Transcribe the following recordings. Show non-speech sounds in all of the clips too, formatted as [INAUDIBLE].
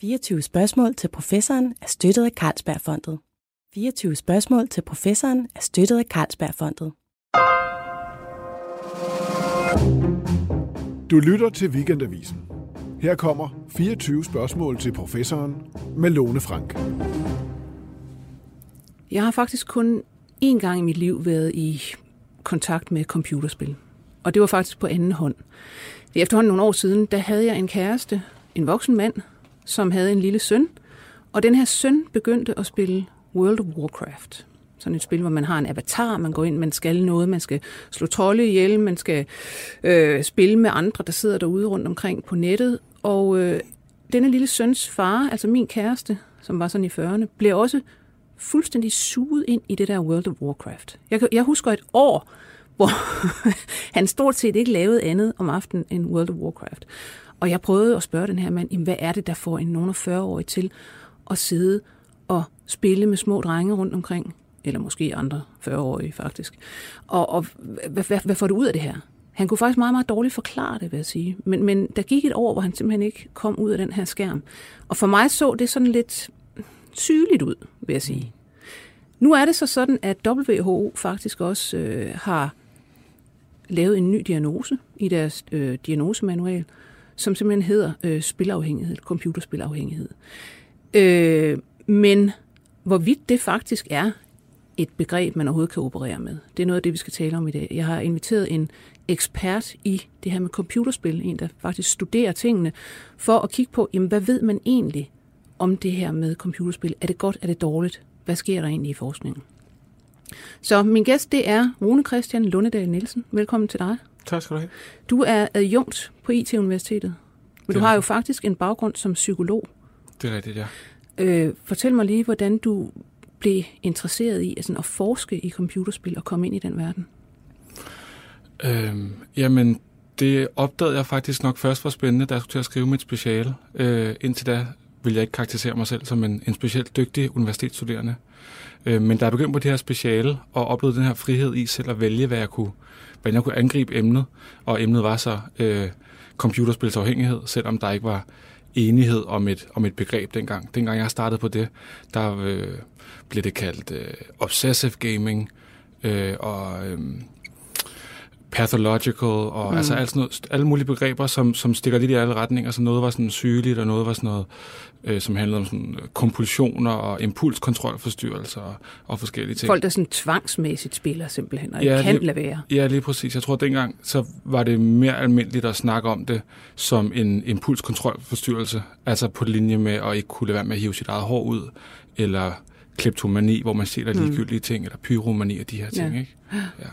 24 spørgsmål til professoren er støttet af Carlsbergfondet. 24 spørgsmål til professoren er støttet af Carlsbergfondet. Du lytter til Weekendavisen. Her kommer 24 spørgsmål til professoren med Lone Frank. Jeg har faktisk kun én gang i mit liv været i kontakt med computerspil. Og det var faktisk på anden hånd. Efterhånden nogle år siden, der havde jeg en kæreste, en voksen mand, som havde en lille søn. Og den her søn begyndte at spille World of Warcraft. Sådan et spil, hvor man har en avatar, man går ind, man skal noget, man skal slå trolde ihjel, man skal øh, spille med andre, der sidder derude rundt omkring på nettet. Og øh, denne lille søns far, altså min kæreste, som var sådan i 40'erne, blev også fuldstændig suget ind i det der World of Warcraft. Jeg, jeg husker et år, hvor [LAUGHS] han stort set ikke lavede andet om aftenen end World of Warcraft. Og jeg prøvede at spørge den her mand, jamen, hvad er det, der får en nogen 40-årig til at sidde og spille med små drenge rundt omkring? Eller måske andre 40-årige faktisk. Og, og hvad, hvad, hvad får du ud af det her? Han kunne faktisk meget, meget dårligt forklare det, vil jeg sige. Men, men der gik et år, hvor han simpelthen ikke kom ud af den her skærm. Og for mig så det sådan lidt sygeligt ud, vil jeg sige. Nu er det så sådan, at WHO faktisk også øh, har lavet en ny diagnose i deres øh, diagnosemanual, som simpelthen hedder øh, spilafhængighed, computerspilafhængighed. Øh, men hvorvidt det faktisk er et begreb, man overhovedet kan operere med, det er noget af det, vi skal tale om i dag. Jeg har inviteret en ekspert i det her med computerspil, en der faktisk studerer tingene, for at kigge på, jamen, hvad ved man egentlig om det her med computerspil? Er det godt, er det dårligt? Hvad sker der egentlig i forskningen? Så min gæst, det er Rune Christian Lundedal Nielsen. Velkommen til dig. Tak skal du have. Du er adjunkt på IT-universitetet, men du har jo faktisk en baggrund som psykolog. Det er rigtigt, ja. Øh, fortæl mig lige, hvordan du blev interesseret i altså, at forske i computerspil og komme ind i den verden. Øhm, jamen, det opdagede jeg faktisk nok først var spændende, da jeg skulle til at skrive mit speciale. Øh, indtil da ville jeg ikke karakterisere mig selv som en, en specielt dygtig universitetsstuderende. Øh, men da jeg begyndte på det her speciale og oplevede den her frihed i selv at vælge, hvad jeg kunne, hvordan jeg kunne angribe emnet, og emnet var så øh, computerspilsafhængighed, selvom der ikke var enighed om et, om et begreb dengang. Dengang jeg startede på det, der øh, blev det kaldt øh, obsessive gaming, øh, og øh, pathological, og mm. altså alt sådan noget, alle mulige begreber, som, som stikker lidt i alle retninger. Så noget var sådan sygeligt, og noget var sådan noget, øh, som handlede om sådan øh, kompulsioner og impulskontrolforstyrrelser og, og forskellige ting. Folk, der sådan tvangsmæssigt spiller simpelthen, og ja, kan lige, lade være. Ja, lige præcis. Jeg tror, at dengang så var det mere almindeligt at snakke om det som en impulskontrolforstyrrelse, altså på linje med at ikke kunne lade være med at hive sit eget hår ud, eller kleptomani, hvor man ser mm. ligegyldige mm. ting, eller pyromani og de her ting. Ja. Ikke? Ja.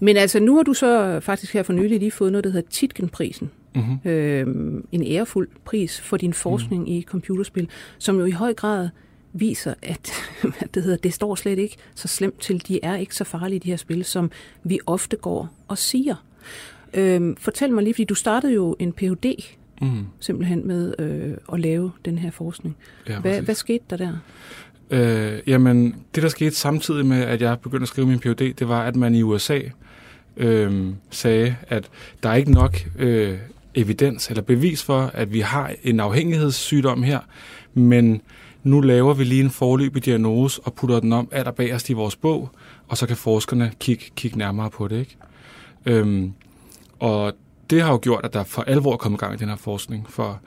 Men altså, nu har du så faktisk her for nylig lige fået noget, der hedder Titkenprisen. Mm-hmm. Øh, en ærefuld pris for din forskning mm. i computerspil, som jo i høj grad viser, at [LAUGHS] det, hedder, det står slet ikke så slemt til. De er ikke så farlige, de her spil, som vi ofte går og siger. Øh, fortæl mig lige, fordi du startede jo en Ph.D. Mm. simpelthen med øh, at lave den her forskning. Ja, hvad, hvad skete der der? Øh, jamen, det der skete samtidig med, at jeg begyndte at skrive min Ph.D., det var, at man i USA øh, sagde, at der er ikke nok øh, evidens eller bevis for, at vi har en afhængighedssygdom her, men nu laver vi lige en forløbig diagnose og putter den om allerbagerst i vores bog, og så kan forskerne kigge, kigge nærmere på det. Ikke? Øhm, og det har jo gjort, at der for alvor er kommet gang i den her forskning, for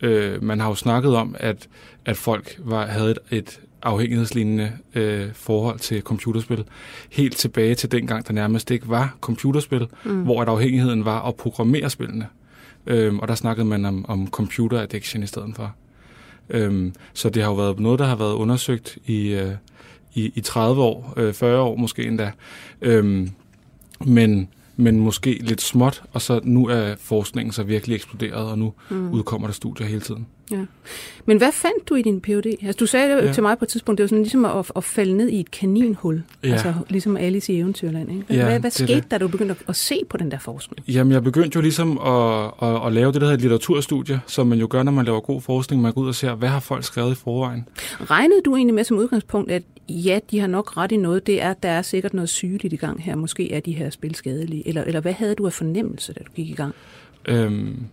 øh, man har jo snakket om, at, at folk var, havde et, et afhængighedslignende øh, forhold til computerspil. Helt tilbage til dengang, der nærmest ikke var computerspil, mm. hvor at afhængigheden var at programmere spillene. Øhm, og der snakkede man om, om computer addiction i stedet for. Øhm, så det har jo været noget, der har været undersøgt i, øh, i, i 30 år, øh, 40 år måske endda. Øhm, men men måske lidt småt, og så nu er forskningen så virkelig eksploderet, og nu mm. udkommer der studier hele tiden. Ja. Men hvad fandt du i din Ph.D.? Altså, du sagde ja. til mig på et tidspunkt, det var sådan ligesom at, at falde ned i et kaninhul, ja. altså ligesom Alice i Eventyrland. Ikke? Hvad, ja, hvad, hvad skete det. der, da du begyndte at se på den der forskning? Jamen, jeg begyndte jo ligesom at, at, at lave det, der hedder litteraturstudie, som man jo gør, når man laver god forskning. Man går ud og ser, hvad har folk skrevet i forvejen. Regnede du egentlig med som udgangspunkt, at ja, de har nok ret i noget, det er, der er sikkert noget sygeligt i gang her. Måske er de her spil skadelige. Eller, eller hvad havde du af fornemmelse, da du gik i gang? Øhm,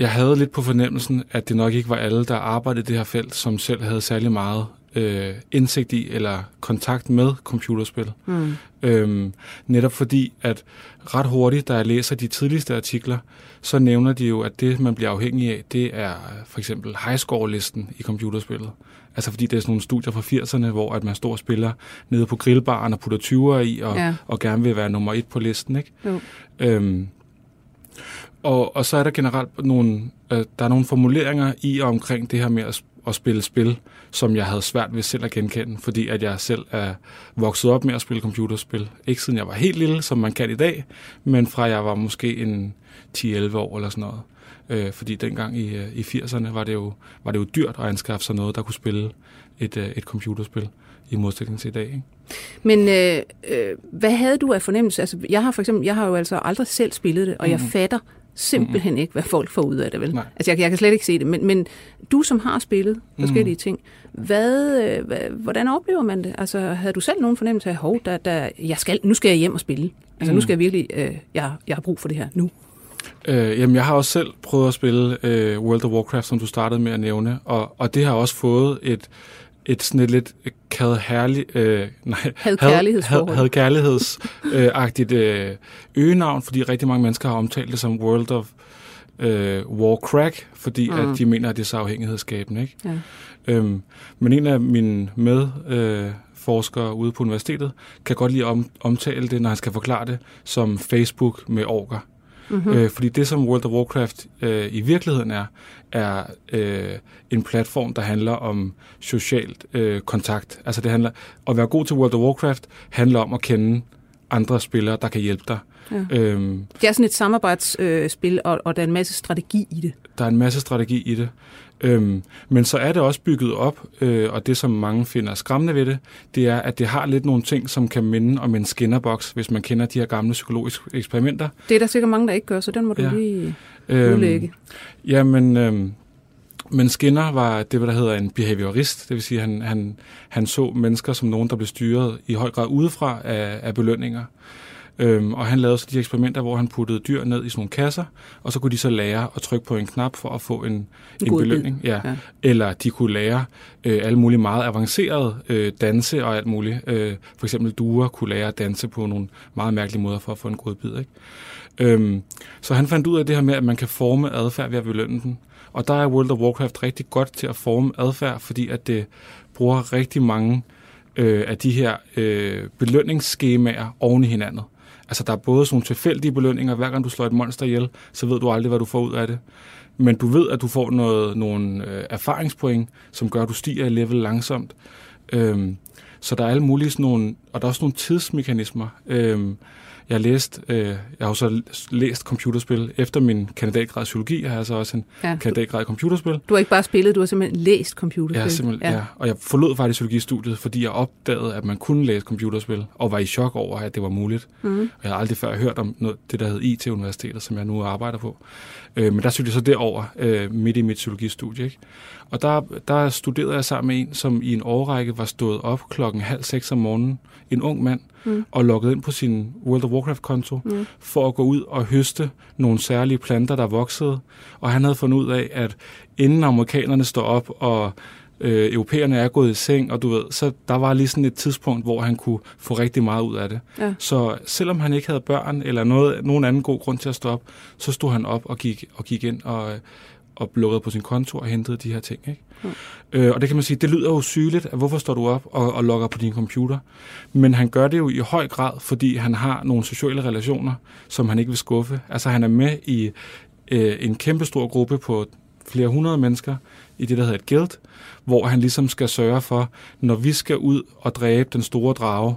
jeg havde lidt på fornemmelsen, at det nok ikke var alle, der arbejdede i det her felt, som selv havde særlig meget øh, indsigt i eller kontakt med computerspil. Mm. Øhm, netop fordi, at ret hurtigt, da jeg læser de tidligste artikler, så nævner de jo, at det, man bliver afhængig af, det er for eksempel highscore-listen i computerspillet. Altså fordi det er sådan nogle studier fra 80'erne, hvor at man står og spiller nede på grillbaren og putter 20'er i, og, ja. og gerne vil være nummer et på listen. Ikke? Jo. Øhm, og, og så er der generelt nogle, øh, der er nogle formuleringer i og omkring det her med at, at spille spil, som jeg havde svært ved selv at genkende, fordi at jeg selv er vokset op med at spille computerspil. Ikke siden jeg var helt lille, som man kan i dag, men fra jeg var måske en 10-11 år eller sådan noget. Øh, fordi dengang i, øh, i 80'erne var det, jo, var det jo dyrt at anskaffe sig noget, der kunne spille et, øh, et computerspil i modsætning til i dag. Ikke? Men øh, øh, hvad havde du af fornemmelse? Altså, jeg har for eksempel, jeg har jo altså aldrig selv spillet det, og mm. jeg fatter simpelthen ikke, hvad folk får ud af det, vel? Nej. Altså, jeg, jeg kan slet ikke se det. Men, men du, som har spillet forskellige mm. ting, hvad, øh, hvad, hvordan oplever man det? Altså, havde du selv nogen fornemmelse af, hov, der, der, jeg skal, nu skal jeg hjem og spille? Altså, mm. nu skal jeg virkelig, øh, jeg, jeg har brug for det her nu. Øh, jamen, jeg har også selv prøvet at spille øh, World of Warcraft, som du startede med at nævne, og, og det har også fået et, et sådan et lidt kade herlig, øh, nej, had. Had, kærlighedsagtigt øh, øgenavn, fordi rigtig mange mennesker har omtalt det som World of øh, Warcrack, fordi mm. at de mener, at det er så afhængighedsskabende. Ikke? Ja. Øhm, men en af mine medforskere øh, ude på universitetet kan godt lide om, omtale det, når han skal forklare det, som Facebook med orker. Mm-hmm. Øh, fordi det, som World of Warcraft øh, i virkeligheden er, er øh, en platform, der handler om socialt øh, kontakt. Altså det handler, at være god til World of Warcraft handler om at kende andre spillere, der kan hjælpe dig. Ja. Øhm, det er sådan et samarbejdsspil, øh, og, og der er en masse strategi i det. Der er en masse strategi i det. Øhm, men så er det også bygget op, øh, og det som mange finder skræmmende ved det, det er, at det har lidt nogle ting, som kan minde om en skinnerbox, hvis man kender de her gamle psykologiske eksperimenter. Det er der sikkert mange, der ikke gør, så den må du ja. lige øhm, udlægge. Jamen, øhm, men Skinner var det, der hedder en behaviorist, det vil sige, at han, han, han så mennesker som nogen, der blev styret i høj grad udefra af, af belønninger. Øhm, og han lavede så de eksperimenter, hvor han puttede dyr ned i sådan nogle kasser, og så kunne de så lære at trykke på en knap for at få en, en, en belønning. Ja. ja. Eller de kunne lære øh, alle mulige meget avancerede øh, danse og alt muligt. Øh, for eksempel duer kunne lære at danse på nogle meget mærkelige måder for at få en god bid. Ikke? Øhm, så han fandt ud af det her med, at man kan forme adfærd ved at belønne den. Og der er World of Warcraft rigtig godt til at forme adfærd, fordi at det bruger rigtig mange øh, af de her øh, belønningsskemaer oven i hinanden. Altså, der er både sådan nogle tilfældige belønninger. Hver gang du slår et monster ihjel, så ved du aldrig, hvad du får ud af det. Men du ved, at du får noget, nogle øh, erfaringspoint, som gør, at du stiger i level langsomt. Øhm, så der er alle mulige sådan nogle, og der er også nogle tidsmekanismer. Øhm, jeg har læst, øh, jeg har også læst computerspil. Efter min kandidatgrad i psykologi har jeg så også en ja, kandidatgrad i computerspil. Du har ikke bare spillet, du har simpelthen læst computerspil. Ja, simpelthen, ja. ja. Og jeg forlod faktisk psykologistudiet, fordi jeg opdagede, at man kunne læse computerspil, og var i chok over, at det var muligt. Mm. Og jeg har aldrig før hørt om noget, det, der hed IT-universitetet, som jeg nu arbejder på. Øh, men der søgte jeg så derover øh, midt i mit psykologistudie. Ikke? Og der, der studerede jeg sammen med en, som i en årrække var stået op klokken halv seks om morgenen, en ung mand, mm. og logget ind på sin World of Warcraft-konto mm. for at gå ud og høste nogle særlige planter, der voksede. Og han havde fundet ud af, at inden amerikanerne står op, og øh, europæerne er gået i seng, og du ved, så der var lige sådan et tidspunkt, hvor han kunne få rigtig meget ud af det. Ja. Så selvom han ikke havde børn, eller noget, nogen anden god grund til at stå op, så stod han op og gik, og gik ind og, og lukkede på sin konto og hentede de her ting. Ikke? Mm. Øh, og det kan man sige, det lyder jo sygeligt, at hvorfor står du op og, og logger på din computer? Men han gør det jo i høj grad, fordi han har nogle sociale relationer, som han ikke vil skuffe. Altså han er med i øh, en kæmpe stor gruppe på flere hundrede mennesker i det, der hedder et guild, hvor han ligesom skal sørge for, når vi skal ud og dræbe den store drage,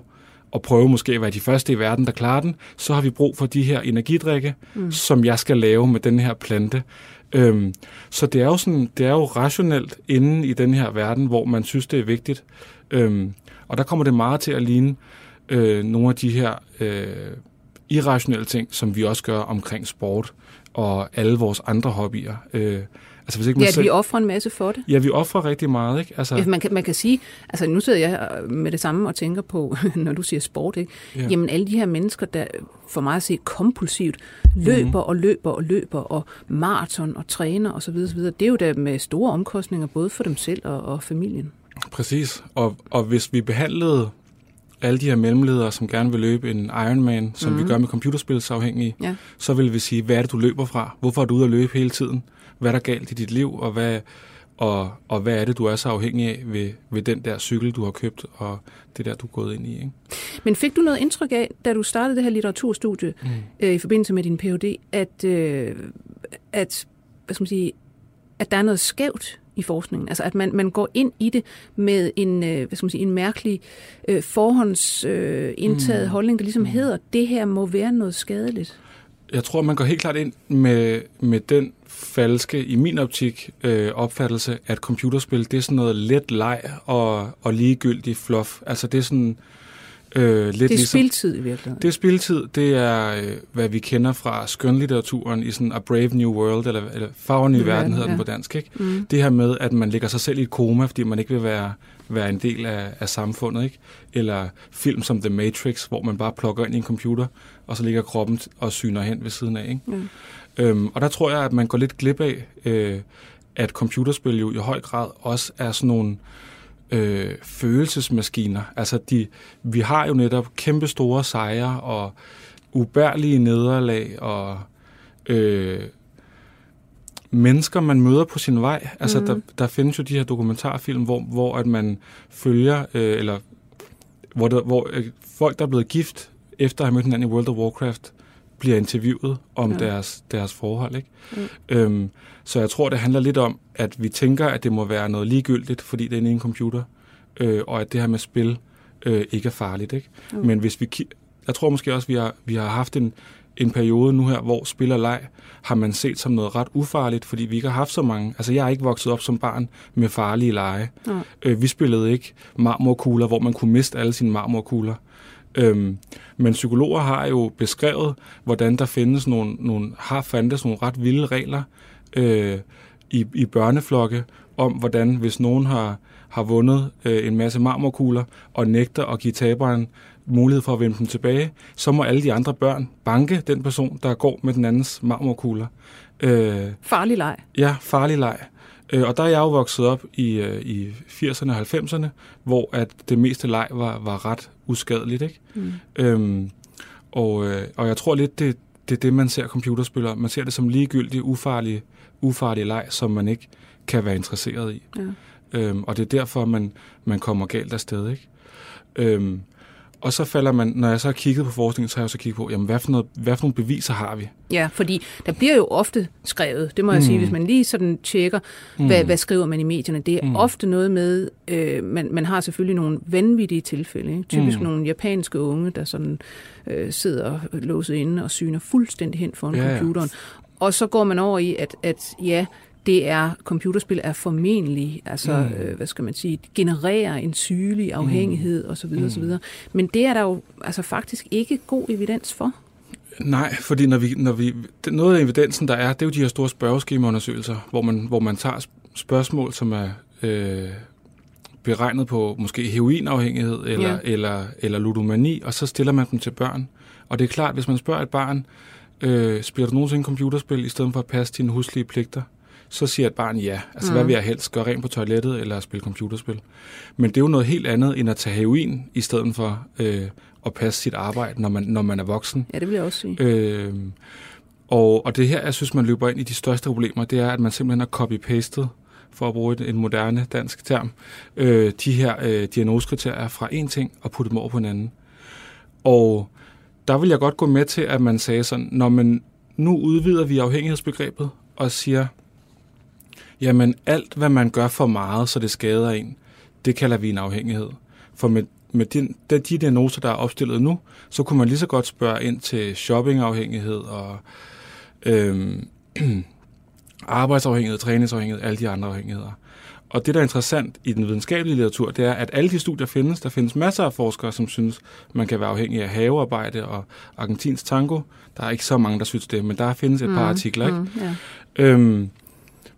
og prøve måske at være de første i verden, der klarer den, så har vi brug for de her energidrikke, mm. som jeg skal lave med den her plante. Øhm, så det er, jo sådan, det er jo rationelt inde i den her verden, hvor man synes, det er vigtigt. Øhm, og der kommer det meget til at ligne øh, nogle af de her øh, irrationelle ting, som vi også gør omkring sport og alle vores andre hobbyer. Øh, Altså, hvis ikke Ja, man at selv, vi offrer en masse for det. ja, vi offrer rigtig meget, ikke? Altså, Ja. Man, kan, man kan sige, altså nu sidder jeg med det samme og tænker på, [LAUGHS] når du siger sport, ikke? Ja. Ja. jamen alle de her mennesker, der for mig at se kompulsivt løber mm. og løber og løber og maraton og træner osv., og så videre, det er jo da med store omkostninger både for dem selv og, og familien. Præcis. Og, og hvis vi behandlede alle de her mellemledere, som gerne vil løbe en Ironman, som mm. vi gør med computerspilsafhængige, Ja. så vil vi sige, hvad er det, du løber fra? Hvorfor er du ude at løbe hele tiden? Hvad er der galt i dit liv? Og hvad, og, og hvad er det, du er så afhængig af ved, ved den der cykel, du har købt, og det der, du er gået ind i? Ikke? Men fik du noget indtryk af, da du startede det her litteraturstudie mm. øh, i forbindelse med din Ph.D., at, øh, at, hvad skal man sige, at der er noget skævt i forskningen? Altså at man, man går ind i det med en, øh, hvad skal man sige, en mærkelig øh, forhåndsindtaget øh, mm. holdning, der ligesom hedder, det her må være noget skadeligt. Jeg tror, man går helt klart ind med, med den falske, i min optik, øh, opfattelse, at computerspil, det er sådan noget let leg og, og ligegyldig fluff. Altså det er sådan øh, lidt Det er ligesom... spildtid i virkeligheden. Det er spiltid. Det er, øh, hvad vi kender fra skønlitteraturen i sådan A Brave New World, eller, eller Farver Ny Ny Verden hedder den ja. på dansk. Ikke? Mm. Det her med, at man lægger sig selv i et koma, fordi man ikke vil være, være en del af, af samfundet. Ikke? Eller film som The Matrix, hvor man bare plukker ind i en computer, og så ligger kroppen og syner hen ved siden af. Ikke? Mm. Øhm, og der tror jeg, at man går lidt glip af, øh, at computerspil jo i høj grad også er sådan nogle øh, følelsesmaskiner. Altså, de, vi har jo netop kæmpe store sejre og ubærlige nederlag og øh, mennesker, man møder på sin vej. Altså, Mhm. der, der findes jo de her dokumentarfilm, hvor, hvor at man følger, øh, eller hvor, der, hvor øh, folk, der er blevet gift efter at have mødt hinanden i World of Warcraft, bliver interviewet om Ja. deres, deres forhold. Ikke? Mm. Øhm, så jeg tror, det handler lidt om, at vi tænker, at det må være noget ligegyldigt, fordi det er inde i en computer, øh, og at det her med spil øh, ikke er farligt. Ikke? Mm. Men hvis vi jeg tror måske også, vi har, vi har haft en, en periode nu her, hvor spil og leg har man set som noget ret ufarligt, fordi vi ikke har haft så mange. Altså, jeg er ikke vokset op som barn med farlige lege. Nej. Øh, vi spillede ikke marmorkugler, hvor man kunne miste alle sine marmorkugler. Øhm, men psykologer har jo beskrevet, hvordan der findes nogle, nogle har fandtes nogle ret vilde regler øh, i, i børneflokke om, hvordan hvis nogen har, har vundet øh, en masse marmorkugler og nægter at give taberen mulighed for at vinde dem tilbage, så må alle de andre børn banke den person, der går med den andens marmorkugler. Øh, Farlig leg. Ja, farlig leg. Øh, og der er jeg jo vokset op i, øh, i 80'erne og 90'erne, hvor at det meste leg var, var ret uskadeligt. Ikke? Mm. Øhm, og, øh, og jeg tror lidt, det, det er det, man ser computerspillere. Man ser det som ligegyldig, ufarlig, ufarlig leg, som man ikke kan være interesseret i. Ja. Øhm, og det er derfor, man, man kommer galt afsted. Ikke? Øhm, og så falder man, når jeg så har kigget på forskningen, så har jeg så kigget på, jamen, hvad for, noget, hvad for nogle beviser har vi? Ja, fordi der bliver jo ofte skrevet, det må jeg Mm. sige, hvis man lige sådan tjekker, mm. hvad, hvad skriver man i medierne. Det er mm. Ofte noget med, øh, man, man har selvfølgelig nogle vanvittige tilfælde. Ikke? Typisk Mm. nogle japanske unge, der sådan øh, sidder låset inde og syner fuldstændig hen foran Ja, ja. computeren. Og så går man over i, at, at ja, det er, computerspil er formentlig, altså, mm. Mm. øh, hvad skal man sige, genererer en sygelig afhængighed mm. osv. Mm. osv. Men det er der jo altså faktisk ikke god evidens for. Nej, fordi når vi, når vi, noget af evidensen, der er, det er jo de her store spørgeskemaundersøgelser, hvor man, hvor man tager sp- spørgsmål, som er øh, beregnet på måske heroinafhængighed eller, ja. eller, eller ludomani, og så stiller man dem til børn. Og det er klart, hvis man spørger et barn, øh, spiller du nogensinde computerspil, i stedet for at passe dine huslige pligter, så siger et barn ja. Altså, mm. hvad vil jeg helst? Gøre rent på toilettet eller spille computerspil? Men det er jo noget helt andet, end at tage heroin, i stedet for øh, at passe sit arbejde, når man, når man er voksen. Ja, det vil jeg også sige. Øh, og, og det her, jeg synes, man løber ind i de største problemer, det er, at man simpelthen har copy-pastet, for at bruge et, en moderne dansk term, øh, de her øh, diagnosekriterier fra en ting og putte dem over på en anden. Og der vil jeg godt gå med til, at man sagde sådan, når man nu udvider vi afhængighedsbegrebet og siger, jamen alt, hvad man gør for meget, så det skader en, det kalder vi en afhængighed. For med, med de, de, de diagnoser, der er opstillet nu, så kunne man lige så godt spørge ind til shoppingafhængighed og øhm, [CLEARS THROAT] arbejdsafhængighed, træningsafhængighed, alle de andre afhængigheder. Og det, der er interessant i den videnskabelige litteratur, det er, at alle de studier findes. Der findes masser af forskere, som synes, man kan være afhængig af havearbejde og argentinsk tango. Der er ikke så mange, der synes det, men der findes et par artikler. Ikke? Mm, ja. Øhm,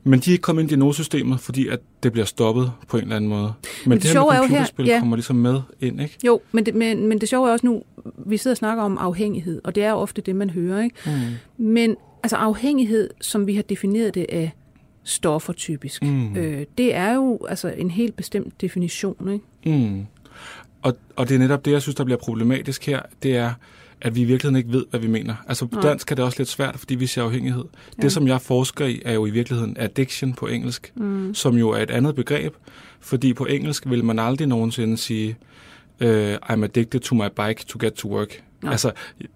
Men de er ikke kommet ind i diagnosesystemet, fordi at det bliver stoppet på en eller anden måde. Men, Men det det, her med er jo her- computerspil ja. kommer ligesom med ind, ikke? Jo, men det, men, men det sjove er også nu, vi sidder og snakker om afhængighed, og det er jo ofte det, man hører. Ikke? Mm. Men altså afhængighed, som vi har defineret det af stoffer typisk, Mm. øh, det er jo altså en helt bestemt definition. Ikke? Mm. Og, og det er netop det, jeg synes, der bliver problematisk her, det er, at vi i virkeligheden ikke ved, hvad vi mener. Altså på Nej. dansk er det også lidt svært, fordi vi ser afhængighed. Ja. Det, som jeg forsker i, er jo i virkeligheden addiction på engelsk, Mm. som jo er et andet begreb, fordi på engelsk vil man aldrig nogensinde sige, uh, I'm addicted to my bike to get to work. Altså,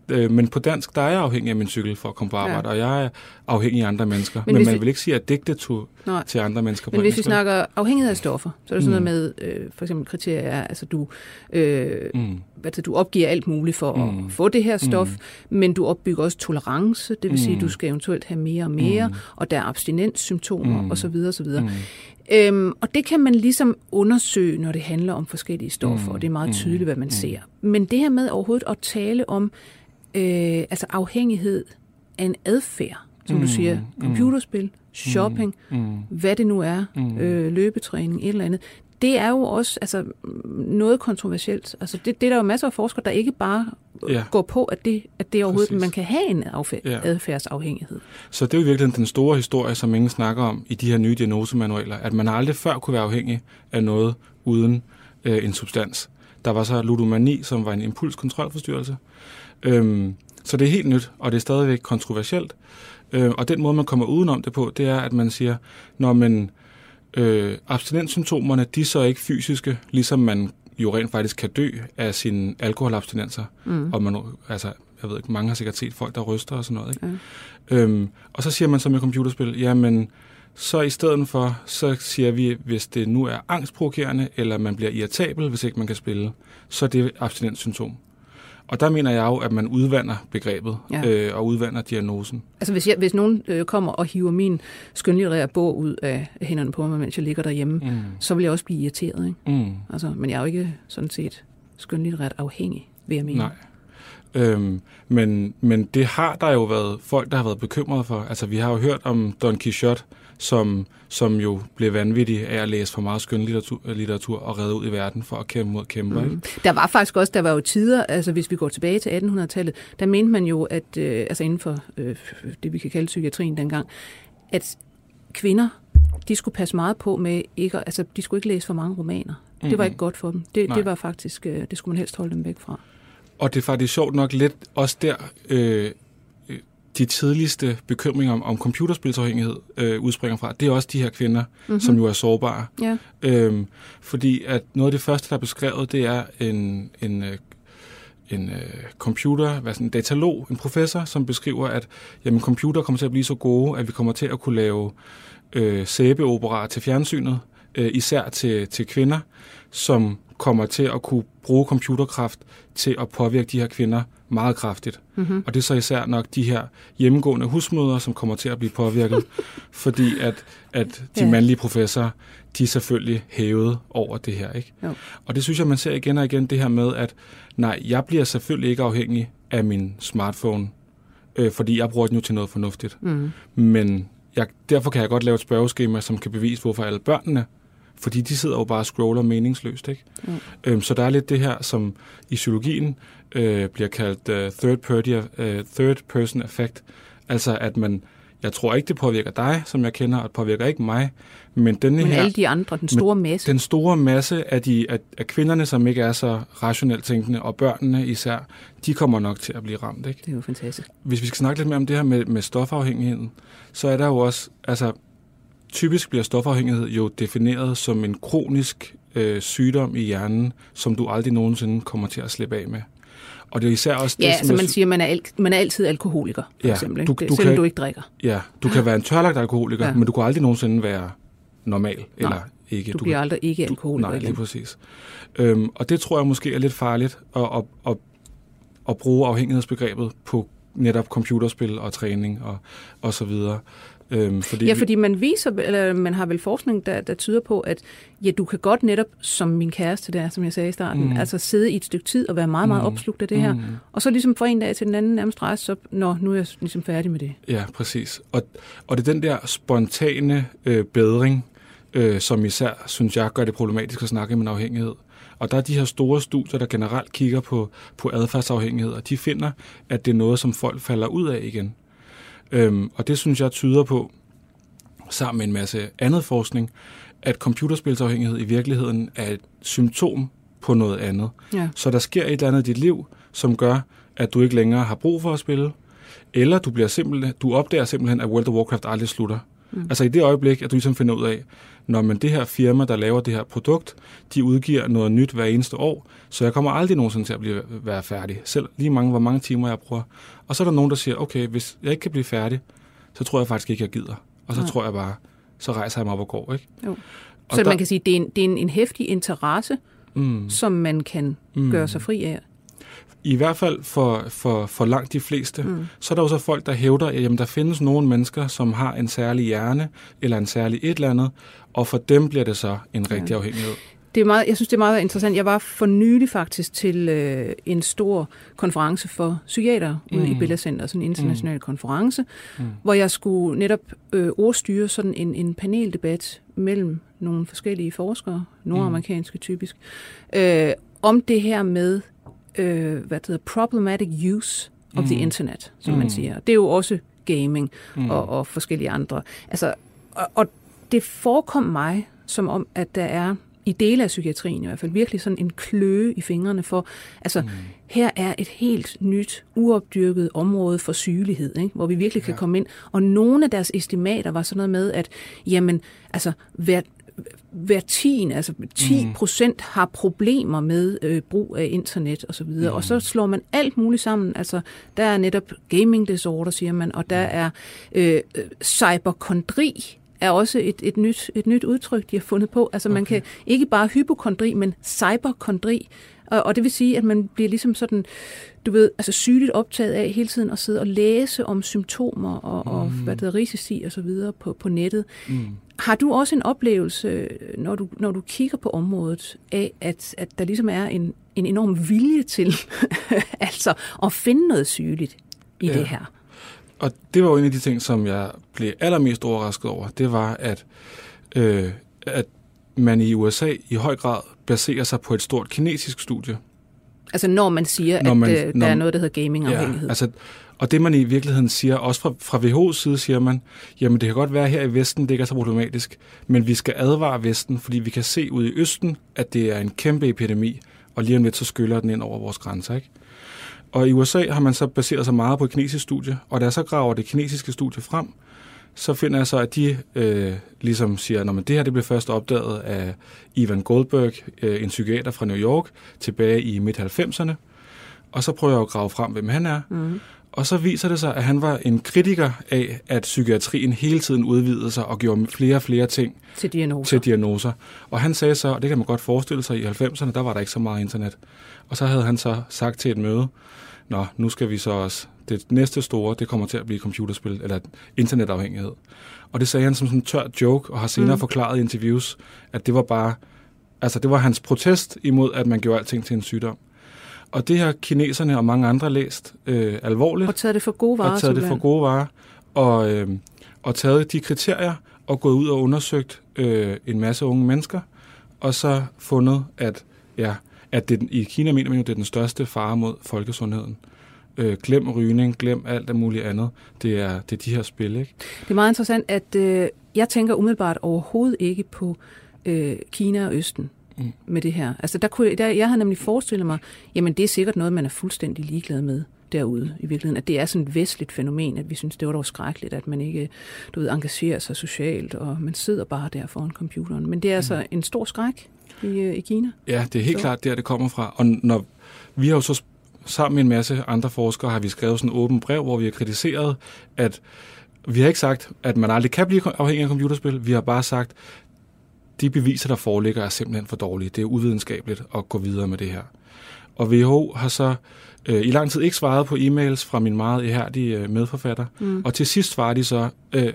øh, men på dansk, der er jeg afhængig af min cykel for at komme på arbejde, ja. og jeg er afhængig af andre mennesker. Men Men, man vi- vil ikke sige addicted to, Nej. til andre mennesker på Men hvis vi snakker afhængighed af stoffer, så er det sådan Mm. noget med, øh, for eksempel kriterier er, altså du, øh, Mm. altså, du opgiver alt muligt for Mm. at få det her stof, Mm. men du opbygger også tolerance, det vil sige, at Mm. du skal eventuelt have mere og mere, Mm. og der er abstinenssymptomer Mm. osv. osv. Mm. Øhm, og det kan man ligesom undersøge, når det handler om forskellige stoffer, Mm, og det er meget mm, tydeligt, hvad man mm. ser. Men det her med overhovedet at tale om øh, altså afhængighed af en adfærd, som Mm, du siger, mm. computerspil, shopping, Mm. hvad det nu er, Mm. øh, løbetræning, et eller andet, det er jo også altså, noget kontroversielt. Altså, det, det er der jo masser af forskere, der ikke bare Ja. går på, at det, at det overhovedet, Præcis. man kan have en adfærd, Ja. adfærdsafhængighed. Så det er jo i virkeligheden den store historie, som ingen snakker om i de her nye diagnosemanualer, at man aldrig før kunne være afhængig af noget uden øh, en substans. Der var så ludomani, som var en impulskontrolforstyrrelse. Øhm, så det er helt nyt, og det er stadigvæk kontroversielt. Øh, og den måde, man kommer udenom det på, det er, at man siger, når man øh, abstinenssymptomerne, de er så ikke fysiske, ligesom man jo rent faktisk kan dø af sine alkoholabstinenser. Mm. Og man, altså, jeg ved ikke, mange har sikkert set folk, der ryster og sådan noget. Ikke? Ja. Øhm, og så siger man så med computerspil, jamen, så i stedet for, så siger vi, hvis det nu er angstprovokerende, eller man bliver irritabel, hvis ikke man kan spille, så er det abstinenssymptom. Og der mener jeg jo, at man udvander begrebet Ja. øh, og udvander diagnosen. Altså hvis, jeg, hvis nogen øh, kommer og hiver min skønlitterære bog ud af hænderne på mig, mens jeg ligger derhjemme, mm. Så vil jeg også blive irriteret. Ikke? Mm. Altså, men jeg er jo ikke sådan set skønlitterært afhængig, vil jeg mene. Nej. Øhm, men, men det har der jo været folk, der har været bekymrede for. Altså, vi har jo hørt om Don Quixote, som, som jo blev vanvittig af at læse for meget skønlitteratur litteratur og redde ud i verden for at kæmpe mod kæmper. Mm. Der var faktisk også, der var jo tider, altså hvis vi går tilbage til 1800-tallet, der mente man jo, at øh, altså inden for øh, det, vi kan kalde psykiatrien dengang, at kvinder, de skulle passe meget på med ikke, altså de skulle ikke læse for mange romaner. Det var Mhm. ikke godt for dem. Det, Nej. det var faktisk, øh, det skulle man helst holde dem væk fra. Og det er faktisk sjovt nok lidt også der, øh, de tidligste bekymringer om, om computerspilsafhængighed øh, udspringer fra. Det er også de her kvinder, mm-hmm. som jo er sårbare. Ja. Øhm, fordi at noget af det første, der er beskrevet, det er en, en, øh, en øh, computer, hvad sådan, en datalog, en professor, som beskriver, at jamen, computer kommer til at blive så gode, at vi kommer til at kunne lave øh, sæbeoperaer til fjernsynet, øh, især til, til kvinder, som kommer til at kunne bruge computerkraft til at påvirke de her kvinder meget kraftigt. Mm-hmm. Og det er så især nok de her hjemmegående husmødre, som kommer til at blive påvirket, [LAUGHS] fordi at, at de Ja. mandlige professorer, de er selvfølgelig hævet over det her. Ikke? Jo. Og det synes jeg, man ser igen og igen, det her med, at nej, jeg bliver selvfølgelig ikke afhængig af min smartphone, øh, fordi jeg bruger den jo til noget fornuftigt. Mm. Men jeg, derfor kan jeg godt lave et spørgeskema, som kan bevise, hvorfor alle børnene, fordi de sidder jo bare og scroller meningsløst. Ikke? Jo. Øhm, så der er lidt det her, som i psykologien øh, bliver kaldt uh, third, party, uh, third person effect. Altså at man, jeg tror ikke, det påvirker dig, som jeg kender, og det påvirker ikke mig, men denne Men her, alle de andre, den store masse. den store masse af, de, af, af kvinderne, som ikke er så rationelt tænkende, og børnene især, de kommer nok til at blive ramt. Ikke? Det er jo fantastisk. hvis vi skal snakke lidt mere om det her med, med stofafhængigheden, så er der jo også, altså typisk bliver stofafhængighed jo defineret som en kronisk øh, sygdom i hjernen, som du aldrig nogensinde kommer til at slippe af med. Og det er især også det, Ja, som så jeg man siger, man er, al- man er altid alkoholiker, for Ja, eksempel. du- Ikke? Det, du selvom kan du ikke- ikke drikker. Ja, du kan være en tørlagt alkoholiker, ja. Men du kan aldrig nogensinde være normal, eller ikke. Du, kan- bliver aldrig ikke du- alkoholiker Nej, lige præcis. Øhm, og det tror jeg måske er lidt farligt at, at, at, at bruge afhængighedsbegrebet på netop computerspil og træning og, og så videre. Øhm, fordi Ja, fordi man viser, eller man har vel forskning, der, der tyder på, at ja, du kan godt netop, som min kæreste der, som jeg sagde i starten, mm. altså sidde i et stykke tid og være meget, meget Mm. opslugt af det her, Mm. og så ligesom fra en dag til den anden nærmest rejse op, nå, nu er jeg ligesom færdig med det. Ja, præcis. Og, og det er den der spontane øh, bedring, øh, som især, synes jeg, gør det problematisk at snakke om en afhængighed. Og der er de her store studier, der generelt kigger på, på adfærdsafhængighed, og de finder, at det er noget, som folk falder ud af igen. Øhm, og det synes jeg tyder på, sammen med en masse andet forskning, at computerspilsafhængighed i virkeligheden er et symptom på noget andet. Ja. Så der sker et eller andet i dit liv, som gør, at du ikke længere har brug for at spille, eller du, bliver simpelthen, du opdager simpelthen, at World of Warcraft aldrig slutter. Mm. Altså i det øjeblik, at du ligesom finder ud af, når man det her firma, der laver det her produkt, de udgiver noget nyt hver eneste år, så jeg kommer aldrig nogensinde til at blive, være færdig. Selv lige mange, hvor mange timer jeg bruger. Og så er der nogen, der siger, okay, hvis jeg ikke kan blive færdig, så tror jeg faktisk ikke, jeg gider. Og så Nej. tror jeg bare, så rejser jeg mig op og går, ikke? Jo. Og Så der- man kan sige, det er en, det er en, en hæftig interesse, Mm. som man kan mm. gøre sig fri af. I hvert fald for, for, for langt de fleste, mm. så er der jo så folk, der hævder, at jamen, der findes nogle mennesker, som har en særlig hjerne, eller en særlig et eller andet, og for dem bliver det så en rigtig afhængighed. Det er meget, jeg synes, det er meget interessant. Jeg var for nylig faktisk til øh, en stor konference for psykiater ude Mm. i Bella Center, sådan en international mm. konference, mm. hvor jeg skulle netop øh, ordstyre sådan en, en paneldebat mellem nogle forskellige forskere, nordamerikanske typisk, øh, om det her med, øh, hvad det hedder, problematic use of mm. the internet, som mm. man siger. Det er jo også gaming mm. og, og forskellige andre. Altså, og, og det forekom mig som om, at der er i dele af psykiatrien i hvert fald virkelig sådan en kløe i fingrene for, altså mm. her er et helt nyt, uopdyrket område for sygelighed, ikke? hvor vi virkelig kan komme ind. Og nogle af deres estimater var sådan noget med, at jamen, altså hver, hver 10, altså 10 procent har problemer med øh, brug af internet og så videre. Mm. Og så slår man alt muligt sammen. Altså, der er netop gaming disorder, siger man, og der er øh, øh, cyberkondri, er også et, et, nyt, et nyt udtryk, de har fundet på. Altså okay. man kan ikke bare hypokondri, men cyberkondri. Og, og det vil sige, at man bliver ligesom sådan, du ved, altså sygeligt optaget af hele tiden at sidde og læse om symptomer og, mm. og hvad hedder, risici og så videre på, på nettet. Mm. Har du også en oplevelse, når du, når du kigger på området, af at, at der ligesom er en, en enorm vilje til [LAUGHS] altså at finde noget sygeligt i Ja. det her? Og det var jo en af de ting, som jeg blev allermest overrasket over. Det var, at, øh, at man i USA i høj grad baserer sig på et stort kinesisk studie. Altså når man siger, Når at man- øh, der når- er noget, der hedder gamingafhængighed. Ja, altså, og det man i virkeligheden siger, også fra, fra WHO's side siger man, jamen det kan godt være her i Vesten, det ikke er så problematisk, men vi skal advare Vesten, fordi vi kan se ud i Østen, at det er en kæmpe epidemi, og lige om lidt så skyller den ind over vores grænser. Ikke? Og i USA har man så baseret sig meget på et kinesisk studie, og da jeg så graver det kinesiske studie frem, så finder jeg så, at de øh, ligesom siger, at det her det blev først opdaget af Ivan Goldberg, øh, en psykiater fra New York, tilbage i midt-90'erne. Og så prøver jeg at grave frem, hvem han er. Mm. Og så viser det sig, at han var en kritiker af, at psykiatrien hele tiden udvidede sig og gjorde flere og flere ting til diagnoser. til diagnoser. Og han sagde så, og det kan man godt forestille sig, i 90'erne, der var der ikke så meget internet. Og så havde han så sagt til et møde, Nå, nu skal vi så også, det næste store, det kommer til at blive computerspil, eller internetafhængighed. Og det sagde han som sådan en tør joke, og har senere mm. forklaret i interviews, at det var bare, altså det var hans protest imod, at man gjorde alting til en sygdom. Og det har kineserne og mange andre læst øh, alvorligt Og taget det for gode varer. og taget det for gode varer, og, øh, og taget de kriterier, og gået ud og undersøgt øh, en masse unge mennesker, og så fundet, at, ja, at det, i Kina mener man jo, det er den største fare mod folkesundheden. Øh, glem rygning, glem alt det muligt andet. Det er, det er de her spil, ikke? Det er meget interessant, at øh, jeg tænker umiddelbart overhovedet ikke på øh, Kina og Østen mm. med det her. Altså der kunne, der, jeg havde nemlig forestillet mig, jamen det er sikkert noget, man er fuldstændig ligeglad med derude i virkeligheden. At det er sådan et vestligt fænomen, at vi synes, det var dog skrækkeligt, at man ikke du ved, engagerer sig socialt, og man sidder bare der foran computeren. Men det er altså en stor skræk i, øh, i Kina. Ja, det er helt Så. klart der, det kommer fra. Og når vi har jo så sammen med en masse andre forskere, har vi skrevet sådan en åben brev, hvor vi har kritiseret, at vi har ikke sagt, at man aldrig kan blive afhængig af computerspil. Vi har bare sagt, de beviser, der foreligger, er simpelthen for dårlige. Det er uvidenskabeligt at gå videre med det her. Og WHO har så øh, i lang tid ikke svaret på e-mails fra min meget ihærdige øh, medforfatter. Mm. Og til sidst svarer de så, øh,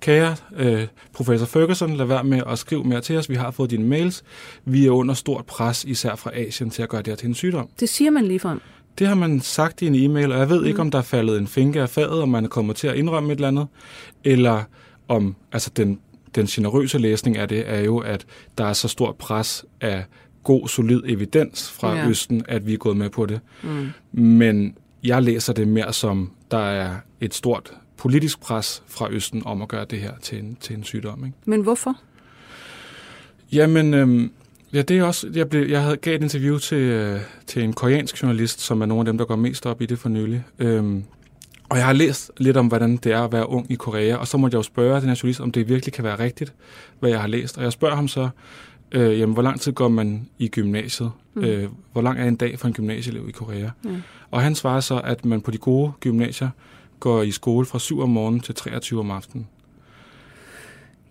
kære øh, professor Ferguson, lad være med at skrive mere til os. Vi har fået dine mails. Vi er under stort pres, især fra Asien, til at gøre det her til en sygdom. Det siger man lige frem. Det har man sagt i en e-mail, og jeg ved mm. ikke, om der er faldet en finger af fadet, om man er kommet til at indrømme et eller andet, eller om, altså den, den generøse læsning af det er jo, at der er så stort pres af god, solid evidens fra ja. Østen, at vi er gået med på det. Mm. Men jeg læser det mere som, der er et stort politisk pres fra Østen om at gøre det her til en, til en sygdom. Ikke? Men hvorfor? Jamen, øhm, ja, det er også, jeg, blev, jeg havde gav et interview til, øh, til en koreansk journalist, som er nogle af dem, der går mest op i det for nylig. Øhm, og jeg har læst lidt om, hvordan det er at være ung i Korea, og så måtte jeg jo spørge den her journalist, om det virkelig kan være rigtigt, hvad jeg har læst. Og jeg spørger ham så, øh, jamen, hvor lang tid går man i gymnasiet? Mm. Øh, hvor lang er en dag for en gymnasieelev i Korea? Mm. Og han svarer så, at man på de gode gymnasier går i skole fra 7 om morgenen til 23 om aftenen.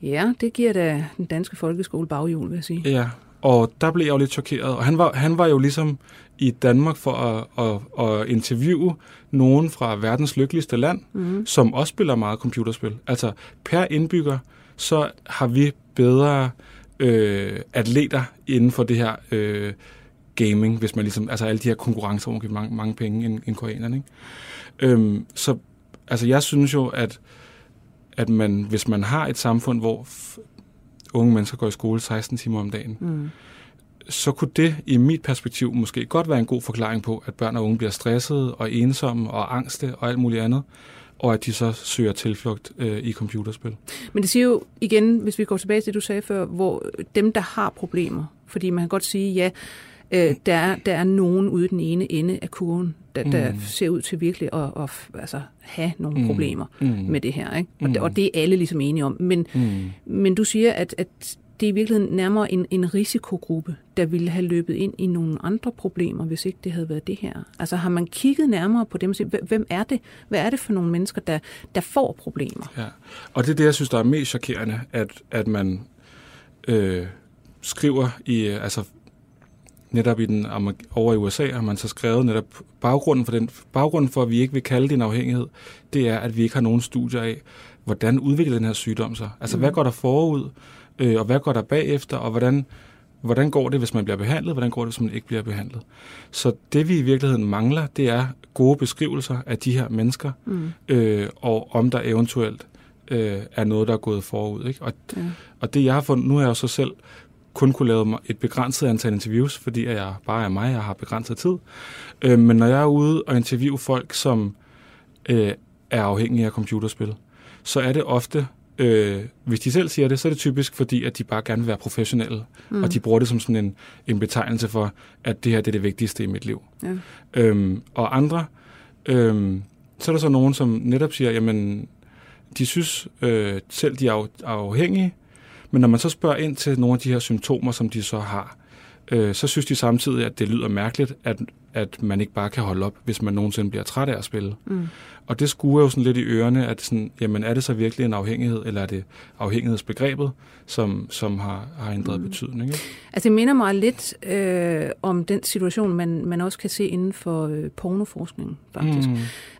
Ja, det giver da den danske folkeskole baghjul, vil jeg sige. Ja, og der blev jeg jo lidt chokeret. Og han var, han var jo ligesom i Danmark for at, at, at interviewe nogen fra verdens lykkeligste land, mm. som også spiller meget computerspil. Altså per indbygger, så har vi bedre øh, atleter inden for det her øh, gaming, hvis man ligesom, altså alle de her konkurrencer, hvor man kan mange, mange penge end, end koreanerne. Ikke? Øhm, så altså jeg synes jo, at, at man, hvis man har et samfund, hvor unge mennesker går i skole 16 timer om dagen, mm. så kunne det i mit perspektiv måske godt være en god forklaring på, at børn og unge bliver stressede og ensomme og angste og alt muligt andet og at de så søger tilflugt øh, i computerspil. Men det siger jo igen, hvis vi går tilbage til det, du sagde før, hvor dem, der har problemer, fordi man kan godt sige, ja, øh, der, er, der er nogen ude den ene ende af kurven, der, mm. der ser ud til virkelig at, at altså, have nogle mm. problemer mm. med det her. Ikke? Og, mm. og det er alle ligesom enige om. Men, mm. men du siger, at, at det er i virkeligheden nærmere en, en risikogruppe, der ville have løbet ind i nogle andre problemer, hvis ikke det havde været det her. Altså har man kigget nærmere på dem og set, hvem er det? Hvad er det for nogle mennesker, der, der får problemer? Ja, og det er det, jeg synes, der er mest chokerende, at, at man øh, skriver i, altså netop i den, over i USA har man så skrevet netop baggrunden for, den, baggrunden for, at vi ikke vil kalde det en afhængighed, det er, at vi ikke har nogen studier af, hvordan udvikler den her sygdom sig. Altså, mm. hvad går der forud? øh, og hvad går der bagefter, og hvordan, hvordan går det, hvis man bliver behandlet, hvordan går det, hvis man ikke bliver behandlet. Så det vi i virkeligheden mangler, det er gode beskrivelser af de her mennesker, mm. øh, og om der eventuelt øh, er noget, der er gået forud. Ikke? Og, ja. og det jeg har fundet, nu har jeg jo så selv kun kunne lave et begrænset antal interviews, fordi jeg bare er mig, jeg har begrænset tid. Øh, men når jeg er ude og interviewe folk, som øh, er afhængige af computerspil, så er det ofte Øh, hvis de selv siger det, så er det typisk fordi, at de bare gerne vil være professionelle, mm. og de bruger det som sådan en, en betegnelse for, at det her det er det vigtigste i mit liv. Ja. Øhm, og andre, øhm, så er der så nogen, som netop siger, jamen, de synes øh, selv, de er af, afhængige, men når man så spørger ind til nogle af de her symptomer, som de så har, øh, så synes de samtidig, at det lyder mærkeligt, at, at man ikke bare kan holde op, hvis man nogensinde bliver træt af at spille. Mm. Og det skuer jo sådan lidt i ørerne, at sådan, jamen er det så virkelig en afhængighed, eller er det afhængighedsbegrebet, som, som har, har ændret mm. betydning? Ikke? Altså det minder mig lidt øh, om den situation, man, man også kan se inden for øh, pornoforskning, faktisk. Mm.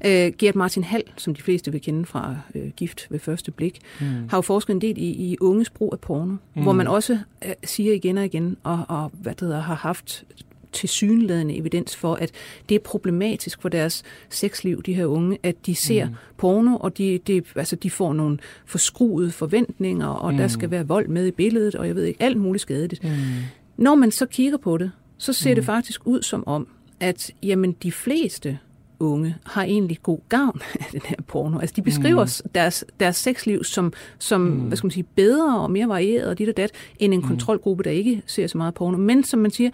Øh, Gert Martin Hall, som de fleste vil kende fra øh, Gift ved første blik, mm. har jo forsket en del i, i unges brug af porno, mm. hvor man også øh, siger igen og igen, og, og hvad det hedder, har haft tilsyneladende evidens for, at det er problematisk for deres sexliv, de her unge, at de ser mm. porno, og de, de, altså, de får nogle forskruede forventninger, og mm. der skal være vold med i billedet, og jeg ved ikke, alt muligt skadeligt. Mm. Når man så kigger på det, så ser mm. det faktisk ud som om, at jamen, de fleste unge har egentlig god gavn [LAUGHS] af den her porno. Altså de beskriver mm. deres, deres sexliv som, som mm. hvad skal man sige, bedre og mere varieret og dit og dat, end en mm. kontrolgruppe, der ikke ser så meget porno. Men som man siger,